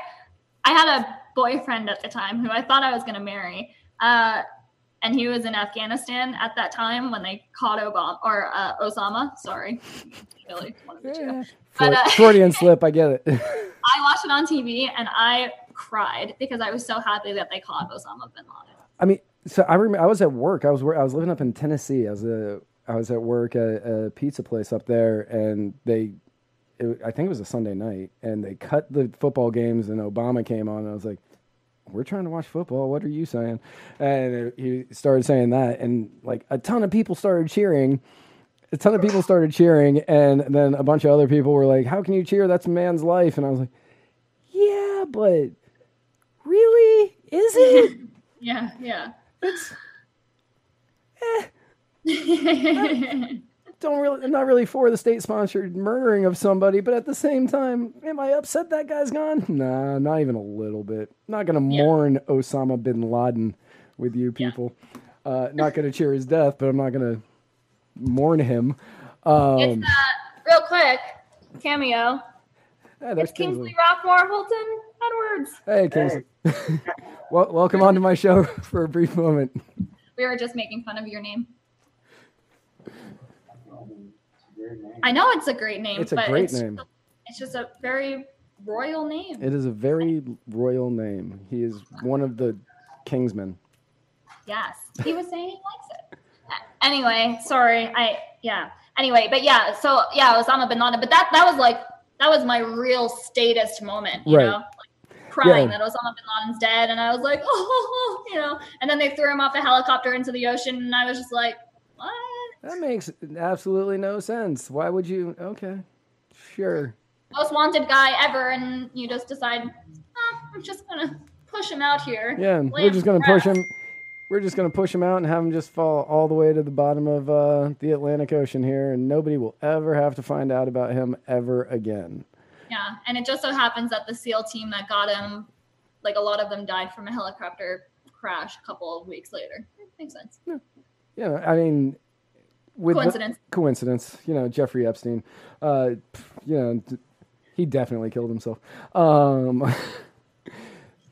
I had a boyfriend at the time who I thought I was going to marry, uh, and he was in Afghanistan at that time when they caught Obama or uh, Osama. Sorry, really one of the two. Yeah. But, uh, Freudian slip, I get it. I watched it on TV and I cried because I was so happy that they caught Osama bin Laden. I mean, so I remember I was at work. I was I was living up in Tennessee. I was a I was at work at a pizza place up there, and they, it, I think it was a Sunday night, and they cut the football games, and Obama came on, and I was like, "We're trying to watch football. What are you saying?" And he started saying that, and like a ton of people started cheering. A ton of people started cheering, and then a bunch of other people were like, "How can you cheer? That's a man's life." And I was like, "Yeah, but really, is it?" Yeah, yeah. It's eh. don't really, I'm not really for the state sponsored murdering of somebody, but at the same time, am I upset that guy's gone? Nah, not even a little bit. Not gonna Yeah. mourn Osama bin Laden with you people. Uh, not gonna cheer his death, but I'm not gonna mourn him. Um, it's uh, real quick cameo. yeah, It's Kingsley Kingsley. Roquemore, Holton, Edwards. Hey, Kingsley. well, welcome onto my show for a brief moment. We were just making fun of your name. I know it's a great name. It's a but great it's, name. It's just a very royal name. It is a very royal name. He is one of the Kingsmen. Yes, he was saying he likes it. Anyway, sorry. I yeah. Anyway, but yeah. So yeah, Osama bin Laden. But that that was like that was my real statist moment. You Right. know, like crying Yeah. that Osama bin Laden's dead, and I was like, oh, you know. And then they threw him off a helicopter into the ocean, and I was just like, what? That makes absolutely no sense. Why would you? Okay, sure. Most wanted guy ever, and you just decide, oh, I'm just gonna push him out here. Yeah, we're just gonna to push him. We're just gonna push him out and have him just fall all the way to the bottom of uh, the Atlantic Ocean here, and nobody will ever have to find out about him ever again. Yeah, and it just so happens that the SEAL team that got him, like a lot of them died from a helicopter crash a couple of weeks later. Makes sense. Yeah, I mean, with the- Coincidence. coincidence. You know, Jeffrey Epstein. Uh, you know, he definitely killed himself. Um,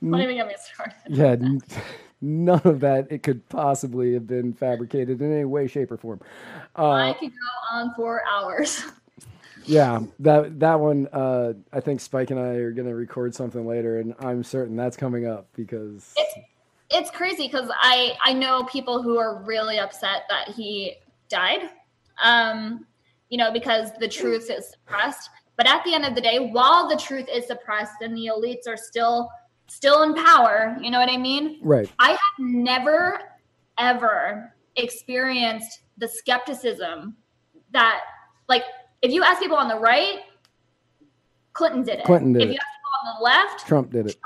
Don't even get me started. yeah, none of that it could possibly have been fabricated in any way, shape, or form. Uh, I could go on for hours. Yeah, that that one. Uh, I think Spike and I are gonna record something later, and I'm certain that's coming up because It's it's crazy because I I know people who are really upset that he died. Um, you know, because the truth is suppressed. But at the end of the day, while the truth is suppressed and the elites are still still in power, you know what I mean? right, I have never ever experienced the skepticism that like if you ask people on the right, Clinton did it. Clinton did if it. you ask people on the left, Trump did it.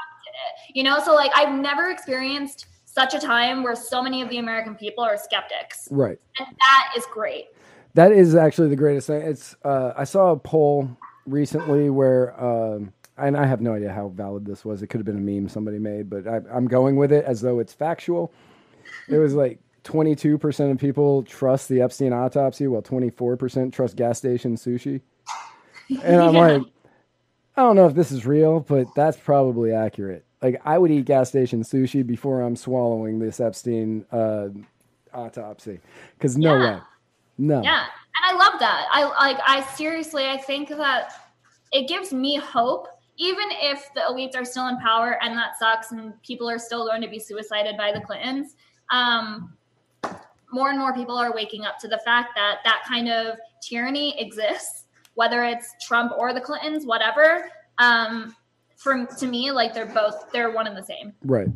you know, so like I've never experienced such a time where so many of the American people are skeptics. Right. And that is great. That is actually the greatest thing. It's uh, I saw a poll recently where, um, and I have no idea how valid this was. It could have been a meme somebody made, but I, I'm going with it as though it's factual. It was like 22% of people trust the Epstein autopsy, while 24% trust gas station sushi. And I'm Yeah. like, I don't know if this is real, but that's probably accurate. Like, I would eat gas station sushi before I'm swallowing this Epstein uh, autopsy, because no Yeah. way, no. Yeah. And I love that. I like I seriously I think that it gives me hope even if the elites are still in power and that sucks and people are still going to be suicided by the Clintons. Um more and more people are waking up to the fact that that kind of tyranny exists, whether it's Trump or the Clintons, whatever. Um, from to me, like they're both they're one and the same. Right.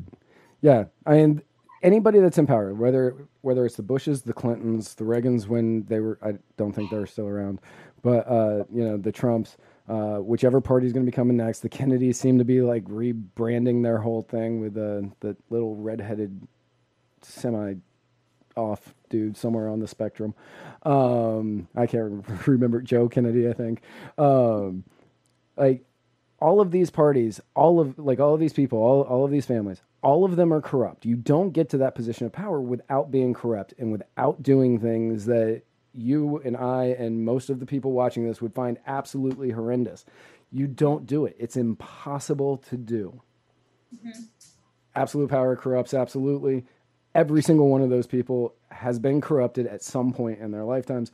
Yeah. I mean, anybody that's in power, whether whether it's the Bushes, the Clintons, the Reagans when they were, I don't think they're still around, but uh, you know, the Trumps, uh, whichever party's going to be coming next. The Kennedys seem to be like rebranding their whole thing with the the little redheaded semi off dude somewhere on the spectrum. Um, I can't remember Joe Kennedy, I think. Um, like all of these parties, all of like all of these people, all, all of these families, all of them are corrupt. You don't get to that position of power without being corrupt and without doing things that you and I and most of the people watching this would find absolutely horrendous. You don't do it. It's impossible to do. Mm-hmm. Absolute power corrupts absolutely. Every single one of those people has been corrupted at some point in their lifetimes.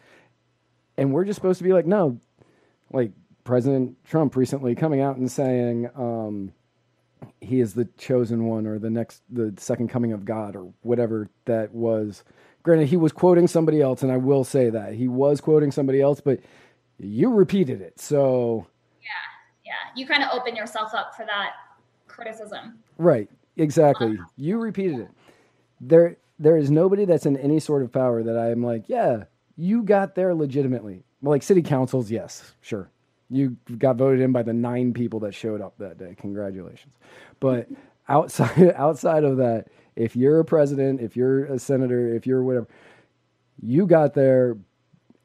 And we're just supposed to be like, no, like President Trump recently coming out and saying um, he is the chosen one or the next, the second coming of God or whatever that was. Granted, he was quoting somebody else, and I will say that he was quoting somebody else, but you repeated it. So, Yeah, yeah, you kind of open yourself up for that criticism. right, exactly. You repeated it. There, there is nobody that's in any sort of power that I am like, yeah, you got there legitimately. Well, like city councils, yes, sure. You got voted in by the nine people that showed up that day. Congratulations. But outside outside of that, if you're a president, if you're a senator, if you're whatever, you got there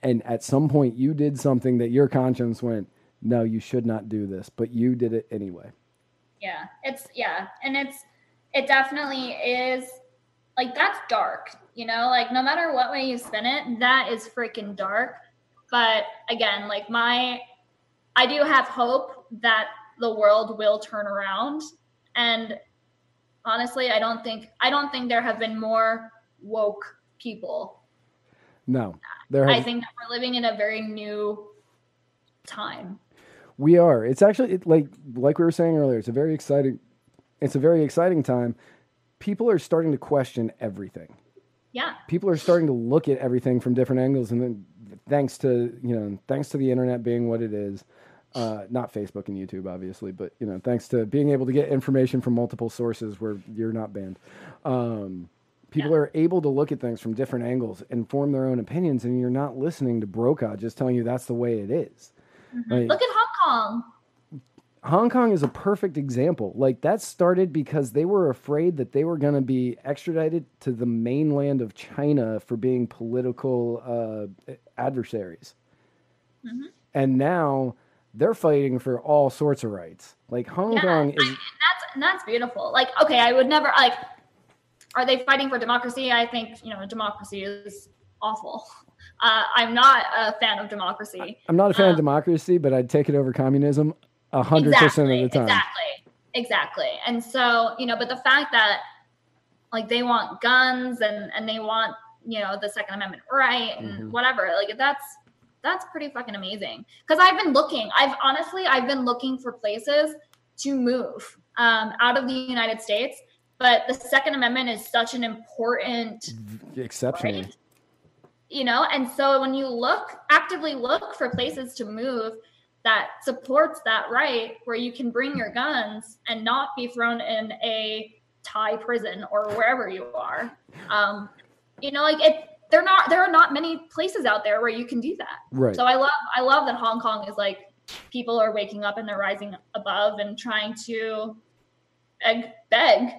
and at some point you did something that your conscience went, no, you should not do this, but you did it anyway. Yeah, it's yeah, and it's it definitely is like that's dark, you know, like no matter what way you spin it, that is freaking dark. But again, like my I do have hope that the world will turn around and honestly, I don't think I don't think there have been more woke people. No. There I think that we're living in a very new time. we are. It's actually it, like like we were saying earlier, it's a very exciting it's a very exciting time. People are starting to question everything. Yeah. people are starting to look at everything from different angles and then thanks to you know thanks to the internet being what it is uh, not facebook and youtube obviously but you know thanks to being able to get information from multiple sources where you're not banned um, people Yeah. are able to look at things from different angles and form their own opinions and you're not listening to brokaw just telling you that's the way it is Like, Look at Hong Kong. Hong Kong is a perfect example. Like that started because they were afraid that they were going to be extradited to the mainland of China for being political uh, adversaries. Mm-hmm. And now they're fighting for all sorts of rights. Like Hong Yeah, Kong is that's that's beautiful. Like, okay, I would never like. Are they fighting for democracy? I think you know democracy is awful. Uh, I'm not a fan of democracy. I'm not a fan of Um, democracy, but I'd take it over communism a hundred percent of the time. Exactly. Exactly. And so, you know, but the fact that like they want guns and and they want, you know, the second amendment right and Mhm. whatever, like that's that's pretty fucking amazing. Cuz I've been looking. I've honestly I've been looking for places to move um out of the United States, but the second amendment is such an important exception. right? You know, and so when you look actively look for places to move that supports that right, where you can bring your guns and not be thrown in a Thai prison or wherever you are, um, you know, like it. They're not. There are not many places out there where you can do that. Right. So I love. I love that Hong Kong is like people are waking up and they're rising above and trying to beg, beg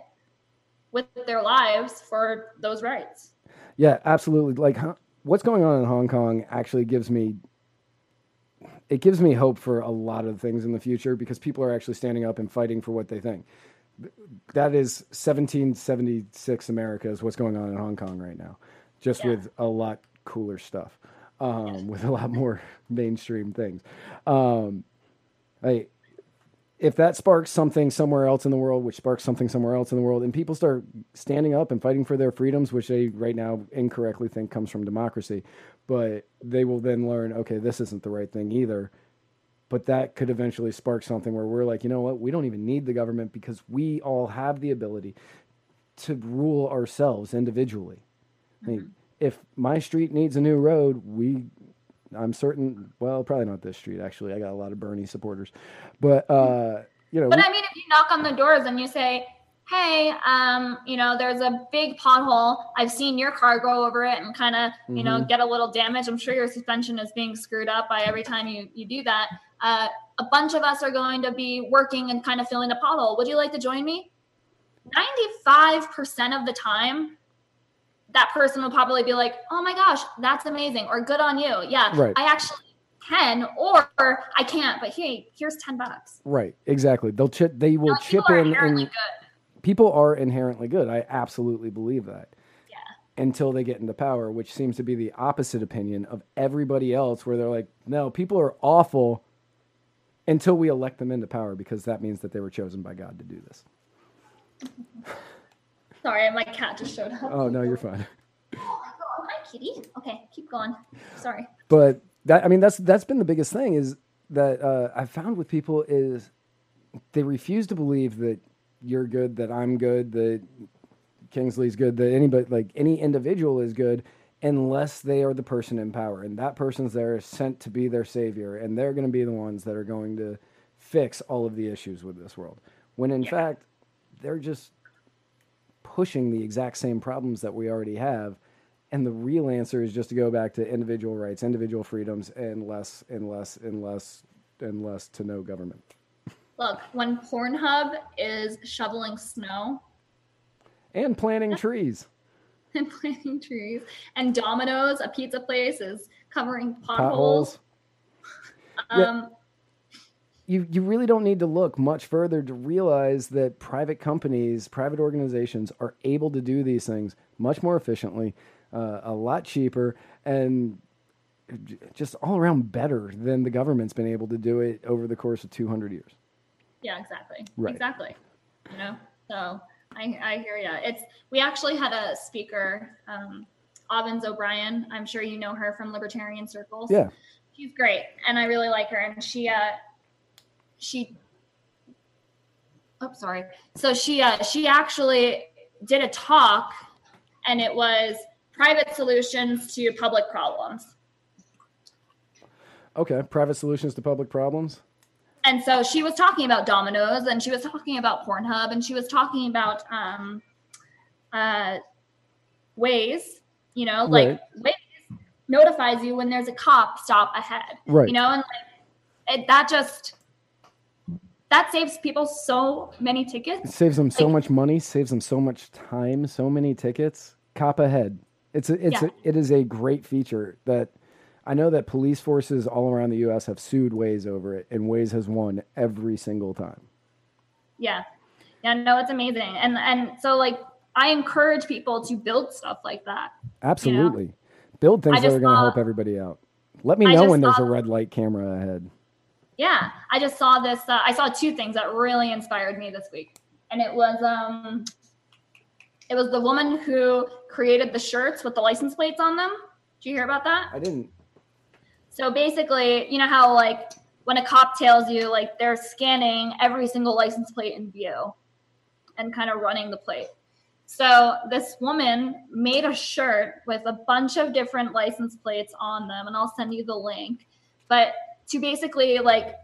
with their lives for those rights. Yeah, absolutely. Like huh, what's going on in Hong Kong actually gives me it gives me hope for a lot of things in the future because people are actually standing up and fighting for what they think. That is 1776 America is what's going on in Hong Kong right now, just Yeah. with a lot cooler stuff, um, with a lot more mainstream things. Um, I, if that sparks something somewhere else in the world, which sparks something somewhere else in the world, and people start standing up and fighting for their freedoms, which they right now incorrectly think comes from democracy, but they will then learn, okay, this isn't the right thing either. But that could eventually spark something where we're like, you know what, we don't even need the government because we all have the ability to rule ourselves individually. I mean, if my street needs a new road, we I'm certain. Well, probably not this street. Actually, I got a lot of Bernie supporters, but uh, you know, But we- I mean, if you knock on the doors and you say, "Hey, um, you know, there's a big pothole. I've seen your car go over it and kind of, you know, get a little damage. I'm sure your suspension is being screwed up by every time you you do that. Uh, a bunch of us are going to be working and kind of filling the pothole. Would you like to join me?" Ninety-five percent of the time, that person will probably be like, "Oh my gosh, that's amazing," or "Good on you." Yeah, Right. I actually can, or I can't. But hey, here's ten bucks. right, exactly. They'll chip. They will Like, chip in, and good. people are inherently good. I absolutely believe that. Yeah. Until they get into power, which seems to be the opposite opinion of everybody else, where they're like, no, people are awful until we elect them into power because that means that they were chosen by God to do this. Sorry, my cat just showed up. Oh, no, you're fine. Oh, hi, kitty. Okay, keep going. Sorry. but that I mean that's that's been the biggest thing is that uh, I've found with people is they refuse to believe that you're good, that I'm good, that Kingsley's good, that anybody like any individual is good unless they are the person in power and that person's there sent to be their savior and they're going to be the ones that are going to fix all of the issues with this world when in fact they're just pushing the exact same problems that we already have. And the real answer is just to go back to individual rights, individual freedoms, and less and less and less and less to no government. Look, when Pornhub is shoveling snow And planting trees. and planting trees, and Domino's, a pizza place, is covering potholes. potholes. Yeah. Um, You you really don't need to look much further to realize that private companies, private organizations are able to do these things much more efficiently, uh, a lot cheaper, and just all around better than the government's been able to do it over the course of 200 years. Yeah, exactly. Right. Exactly. You know, so I, I hear you. It's we actually had a speaker, um, Avens O'Brien. I'm sure you know her from libertarian circles. Yeah. she's great, and I really like her. And she, uh, she, oh, sorry. So she, uh, she actually did a talk, and it was private solutions to public problems. Okay, private solutions to public problems. and so she was talking about Domino's and she was talking about Pornhub and she was talking about um uh Waze, you know, like Right. Waze notifies you when there's a cop stop ahead. Right. You know, and like it, that just that saves people so many It tickets. saves them so Like- much money, saves them so much time, so many tickets. Cop ahead. It's a, it's Yeah. a, it is a great feature that I know that police forces all around the U.S. have sued Waze over it, and Waze has won every single time. Yeah. Yeah, no, it's amazing. And and so like I encourage people to build stuff like that. Absolutely, build things that are going to help everybody out. Let me know when there's a red light camera ahead. Yeah, I just saw this. Uh, I saw two things that really inspired me this week, and it was um, it was the woman who created the shirts with the license plates on them. Did you hear about that? I didn't. So basically, you know how like when a cop tails you, like they're scanning every single license plate in view, and kind of running the plate. So this woman made a shirt with a bunch of different license plates on them, and I'll send you the link. But to basically like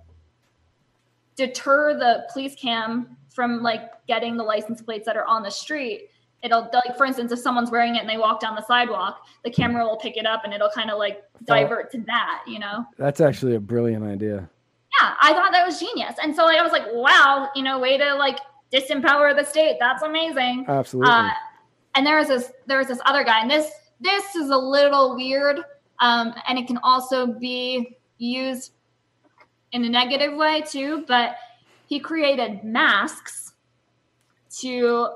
deter the police cam from like getting the license plates that are on the street, it'll like for instance, if someone's wearing it and they walk down the sidewalk, the camera will pick it up and it'll kind of like divert to that, you know? That's actually a brilliant idea. yeah, I thought that was genius. And so like I was like, wow, you know, way to like disempower the state. That's amazing. Absolutely. Uh, and there was this there was this other guy, and this this is a little weird, um, and it can also be used in a negative way too. But he created masks to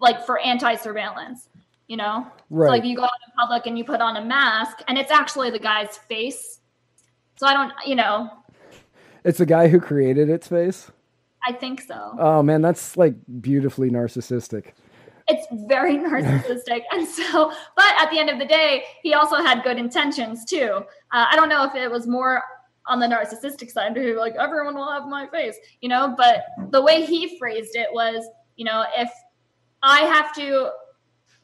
like for anti surveillance. You know, right. so like you go out in public and you put on a mask, and it's actually the guy's face. So I don't, you know, it's the guy who created its face. I think so. Oh man, that's like beautifully narcissistic. it's very narcissistic and so but at the end of the day he also had good intentions too uh, i don't know if it was more on the narcissistic side be like everyone will have my face you know but the way he phrased it was you know if i have to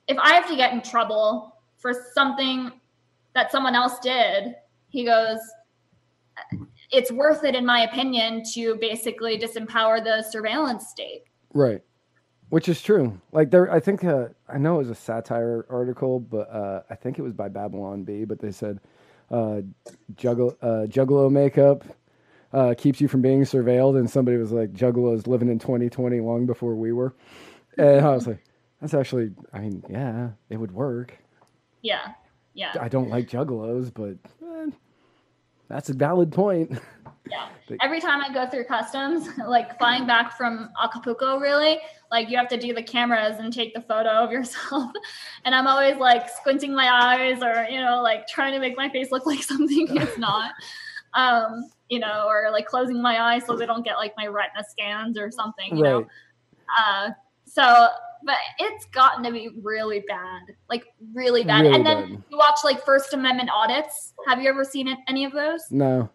if i have to get in trouble for something that someone else did he goes it's worth it in my opinion to basically disempower the surveillance state Right. Which is true. Like there, I think uh, I know it was a satire article, but uh, I think it was by Babylon Bee. But they said uh, juggle, uh, Juggalo makeup uh, keeps you from being surveilled, and somebody was like, "Juggalo's living in 2020 long before we were," and I was like, "That's actually, I mean, yeah, it would work." yeah yeah I don't like Juggalos, but eh, that's a valid point. Yeah. But- Every time I go through customs, like flying back from Acapulco, really, like you have to do the cameras and take the photo of yourself. And I'm always like squinting my eyes or, you know, like trying to make my face look like something it's not. Um, you know, or like closing my eyes so they don't get like my retina scans or something, you know. right. Uh, so, but it's gotten to be really bad, like really bad. Really and then bad. you watch like First Amendment audits. Have you ever seen any of those? No.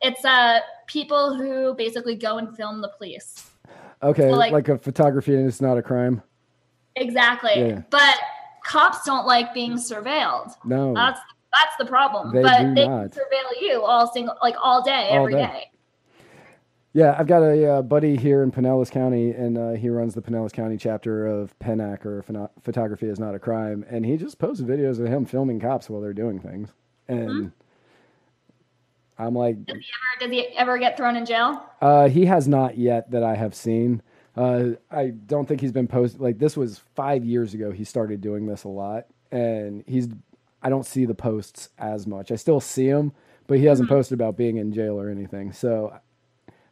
It's uh people who basically go and film the police Okay. So, like, like- a photography and it's not a crime. exactly Yeah. but cops don't like being surveilled No. that's that's the problem They but do they not. can surveil you all single like all day All every day. day. Yeah, I've got a uh, buddy here in Pinellas County, and uh, he runs the Pinellas County chapter of PINAC, or Phono- Photography is Not a Crime. And he just posted videos of him filming cops while they're doing things. And Mm-hmm. I'm like, does he ever does he ever get thrown in jail uh, he has not yet that I have seen. Uh, I don't think he's been posted. Like, this was five years ago. He started doing this a lot. And he's, I don't see the posts as much. I still see him, but he hasn't Mhm. posted about being in jail or anything. So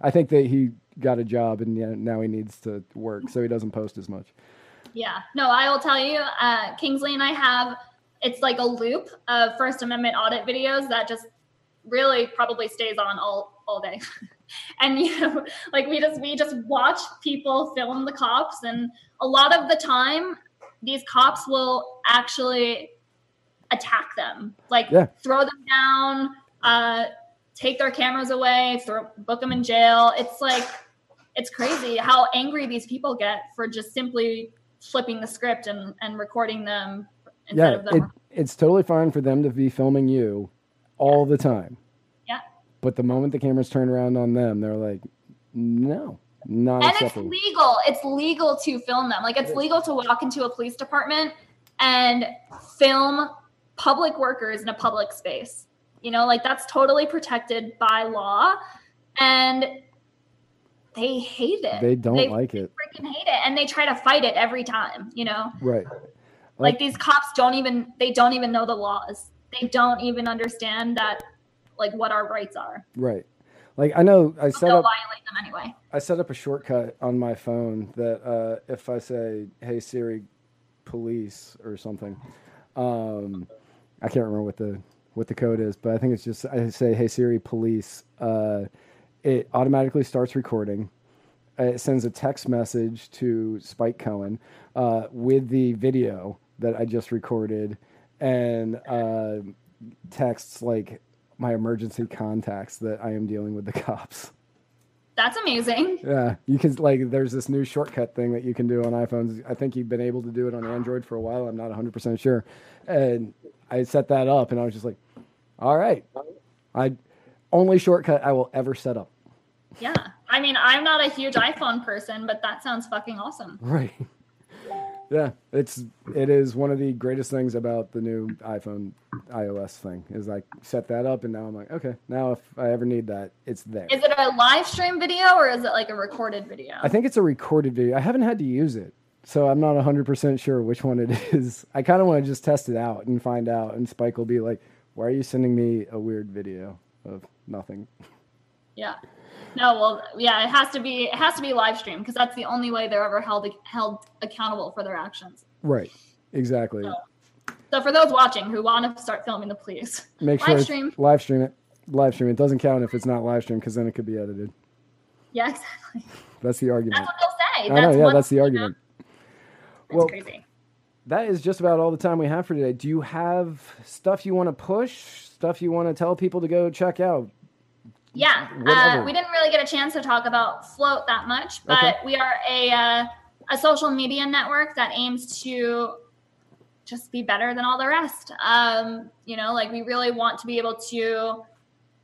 I think that he got a job and now he needs to work, so he doesn't post as much. Yeah. No, I will tell you, uh, Kingsley and I have it's like a loop of First Amendment audit videos that just really probably stays on all all day. and you know, like we just we just watch people film the cops and a lot of the time these cops will actually attack them. Like Yeah. throw them down, uh take their cameras away, throw book them in jail. It's like it's crazy how angry these people get for just simply flipping the script and, and recording them instead yeah, of them. it, it's totally fine for them to be filming you all the time. Yeah. But the moment the cameras turn around on them, they're like, no, not and it's legal. It's legal to film them. Like it's legal to walk into a police department and film public workers in a public space. You know, like that's totally protected by law. And they hate it. They don't They like it. freaking hate it. And they try to fight it every time, you know? Right. like these cops don't even they don't even know the laws they don't even understand that like what our rights are Right. Like I know I set up violate them anyway I set up a shortcut on my phone that uh, if I say "Hey Siri, police" or something, um, I can't remember what the what the code is, but I think it's just I say "Hey Siri, police." Uh, it automatically starts recording. Uh, It sends a text message to Spike Cohen uh, with the video that I just recorded, and uh, texts like my emergency contacts that I am dealing with the cops. that's amazing Yeah, you can like. There's this new shortcut thing that you can do on iPhones. I think you've been able to do it on Android for a while. I'm not 100 percent sure, and I set that up, and I was just like, "All right, I only shortcut I will ever set up." yeah i mean i'm not a huge iphone person but that sounds fucking awesome Right. Yeah, it's it is one of the greatest things about the new iPhone iOS thing is I set that up, and now I'm like, okay, now if I ever need that, it's there. is it a live stream video or is it like a recorded video I think it's a recorded video. I haven't had to use it, so I'm not 100% sure which one it is. I kind of want to just test it out and find out. And Spike will be like, "Why are you sending me a weird video of nothing?" yeah no well yeah it has to be it has to be live stream because that's the only way they're ever held held accountable for their actions Right. Exactly. so for those watching who want to start filming the police Make live sure stream. live stream it. Live stream. It doesn't count if it's not live stream because then it could be edited. yeah exactly That's the argument. that's what they'll say I know. Yeah, that's the argument. it's Well, crazy that is just about all the time we have for today. Do you have stuff you want to push? Stuff you want to tell people to go check out? Yeah, uh, we didn't really get a chance to talk about Float that much, but Okay. we are a uh, a social media network that aims to just be better than all the rest. Um, you know, like we really want to be able to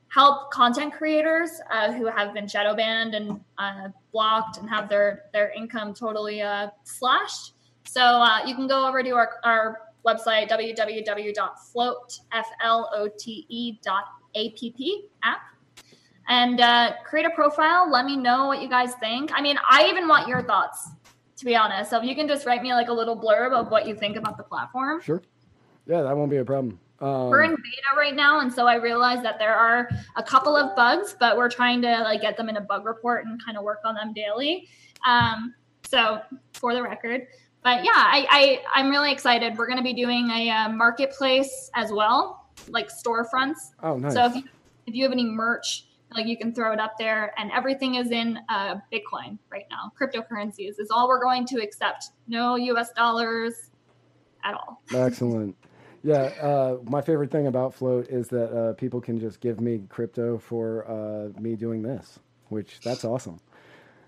help content creators uh, who have been shadow banned and uh, blocked and have their their income totally uh, slashed. So uh, you can go over to our, our website www.float.app app and uh, create a profile. Let me know what you guys think. I mean, I even want your thoughts, to be honest. So if you can just write me like a little blurb of what you think about the platform. Sure. Yeah, that won't be a problem. Um, We're in beta right now, and so I realized that there are a couple of bugs, but we're trying to like get them in a bug report and kind of work on them daily. Um, so for the record, but yeah, I, I I'm really excited. We're going to be doing a uh, marketplace as well, like storefronts. oh, nice. So if you, if you have any merch, like you can throw it up there, and everything is in uh, Bitcoin right now. Cryptocurrencies is all we're going to accept. No U.S. dollars at all. Excellent. Yeah, uh, my favorite thing about Float is that uh, people can just give me crypto for uh, me doing this, which that's awesome.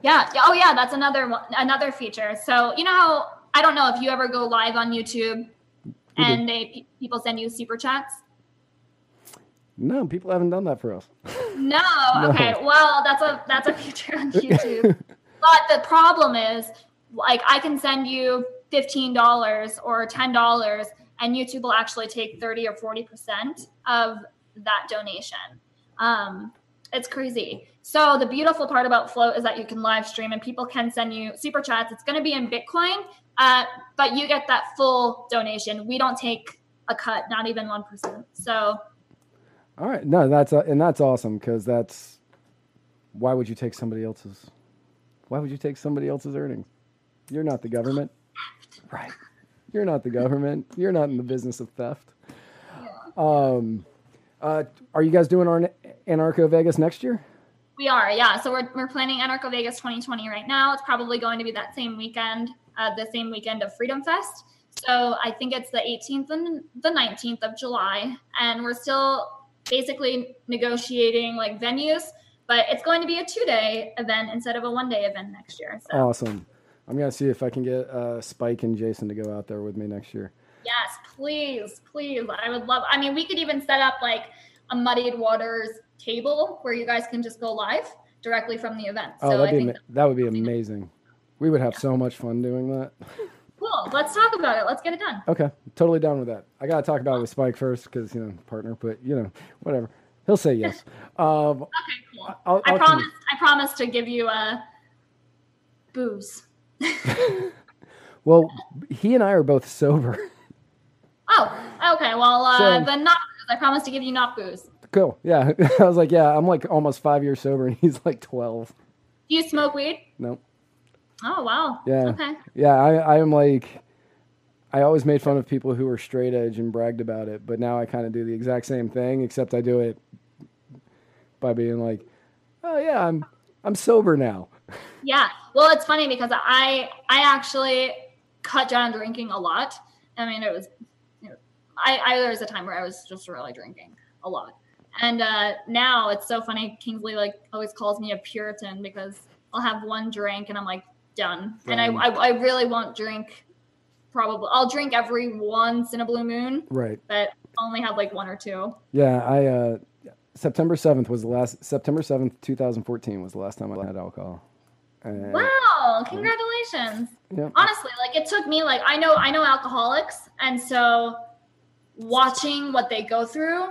Yeah. yeah, Oh yeah, that's another one, another feature. So you know how I don't know if you ever go live on YouTube and they people send you super chats. No, people haven't done that for us. No. No. Okay. Well, that's a that's a feature on YouTube. but the problem is, like, I can send you fifteen dollars or ten dollars, and YouTube will actually take thirty or forty percent of that donation. Um, it's crazy. So the beautiful part about Float is that you can live stream and people can send you super chats. It's going to be in Bitcoin, uh, but you get that full donation. We don't take a cut, not even one percent. So All right, no, that's uh, and that's awesome because that's why would you take somebody else's? Why would you take somebody else's earnings? You're not the government, right? You're not the government. You're not in the business of theft. Um, uh, are you guys doing our Anarcho Vegas next year? we are, yeah. So we're we're planning Anarcho Vegas 2020 right now. It's probably going to be that same weekend, uh, the same weekend of Freedom Fest. So I think it's the 18th and the 19th of July, and we're still basically negotiating like venues. But it's going to be a two-day event instead of a one-day event next year. So Awesome. I'm gonna see if I can get uh, Spike and Jason to go out there with me next year. yes, please, please. I would love. I mean, we could even set up like a Muddied Waters table where you guys can just go live directly from the event. Oh, so I that'd be think that would be amazing. We would have so much fun doing that. cool. Let's talk about it. Let's get it done. Okay, totally down with that. I gotta talk about it with Spike first because you know partner, but you know whatever. He'll say yes. Um, Okay, cool. I'll, I I'll promise. I promise to give you a booze. Well, he and I are both sober. Oh, okay. Well, uh, So- then not booze. I promise to give you not booze. cool. Yeah, I was like, yeah, I'm like almost five years sober, and he's like twelve. Do you smoke weed? No. Oh wow. Yeah. Okay. Yeah, I, I am like, I always made fun of people who were straight edge and bragged about it, but now I kind of do the exact same thing, except I do it by being like, oh yeah, I'm I'm sober now. Yeah. Well, it's funny because I I actually cut down drinking a lot. I mean, it was. You know, I, I there was a time where I was just really drinking a lot, and uh, now it's so funny. Kingsley like always calls me a Puritan because I'll have one drink and I'm like done, and I, I I really won't drink. Probably I'll drink every once in a blue moon, Right. but only have like one or two. Yeah, I uh, September seventh was the last. September seventh, two thousand fourteen, was the last time I had alcohol. And, Wow! Congratulations. Yeah. honestly like it took me like i know i know alcoholics and so watching what they go through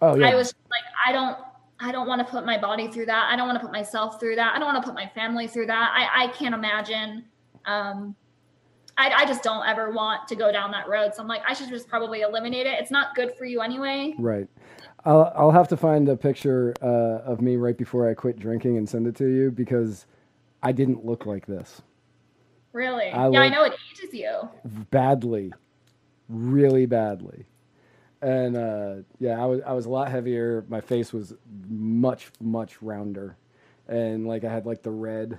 Oh yeah. i was like i don't i don't want to put my body through that. I don't want to put myself through that. I don't want to put my family through that. I i can't imagine um I, I just don't ever want to go down that road. So i'm like i should just probably eliminate it. It's not good for you anyway. Right. I'll I'll have to find a picture uh, of me right before I quit drinking and send it to you because I didn't look like this. Really? I yeah i know it ages you. badly, really badly, and uh, yeah, I was I was a lot heavier. My face was much much rounder, and like I had like the red,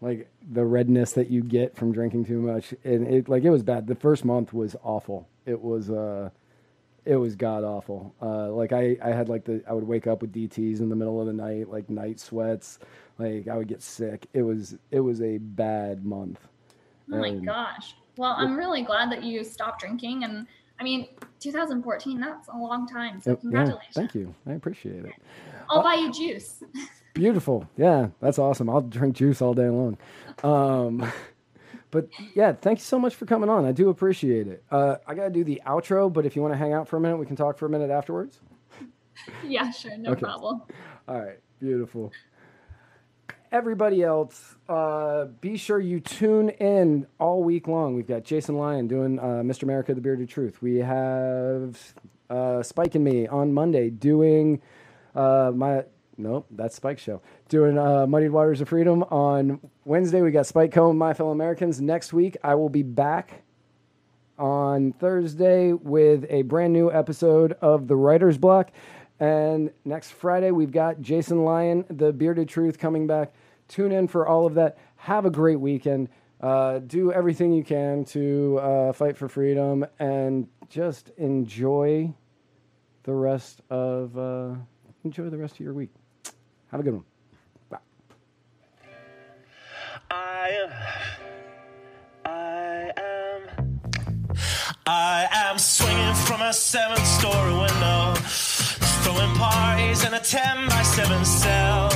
like the redness that you get from drinking too much, and it like it was bad. The first month was awful. It was uh it was god awful. Uh, like I, I had like the I would wake up with DTS in the middle of the night, like night sweats. Like I would get sick. It was it was a bad month. Oh my And- gosh. Well, I'm really glad that you stopped drinking. And I mean, 2014, that's a long time. So Yep, yeah, congratulations. thank you. I appreciate it. I'll buy you juice. Beautiful. Yeah, that's awesome. I'll drink juice all day long. Um, but yeah, thank you so much for coming on. I do appreciate it. Uh, I got to do the outro, but if you want to hang out for a minute, we can talk for a minute afterwards. yeah, sure. No Okay. problem. All right, beautiful. Everybody else, uh, be sure you tune in all week long. We've got Jason Lyon doing uh, Mr. America: The Bearded Truth. We have uh, Spike and me on Monday doing uh, my nope, that's Spike show. Doing uh, Muddied Waters of Freedom on Wednesday. We got Spike Cohen, My Fellow Americans. Next week, I will be back on Thursday with a brand new episode of The Writer's Block. And next Friday, we've got Jason Lyon, The Bearded Truth, coming back. Tune in for all of that. Have a great weekend. Uh, do everything you can to uh, fight for freedom and just enjoy the rest of uh, enjoy the rest of your week. Have a good one. Bye. I I am I am swinging from a seven story window throwing parties in a 10 by 7 cell.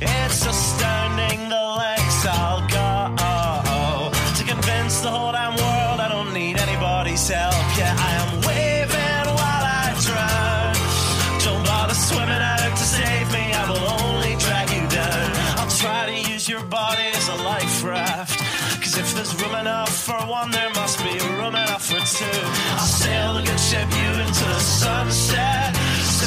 It's astounding the lengths I'll go to convince the whole damn world I don't need anybody's help. Yeah, I am waving while I drown. Don't bother swimming out to save me, I will only drag you down. I'll try to use your body as a life raft. Cause if there's room enough for one, there must be room enough for two. I'll sail the good ship you into the sunset.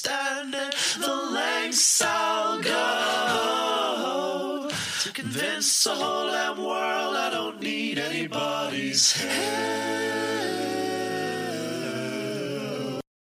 stand it, the lengths I'll go to convince the whole damn world I don't need anybody's help.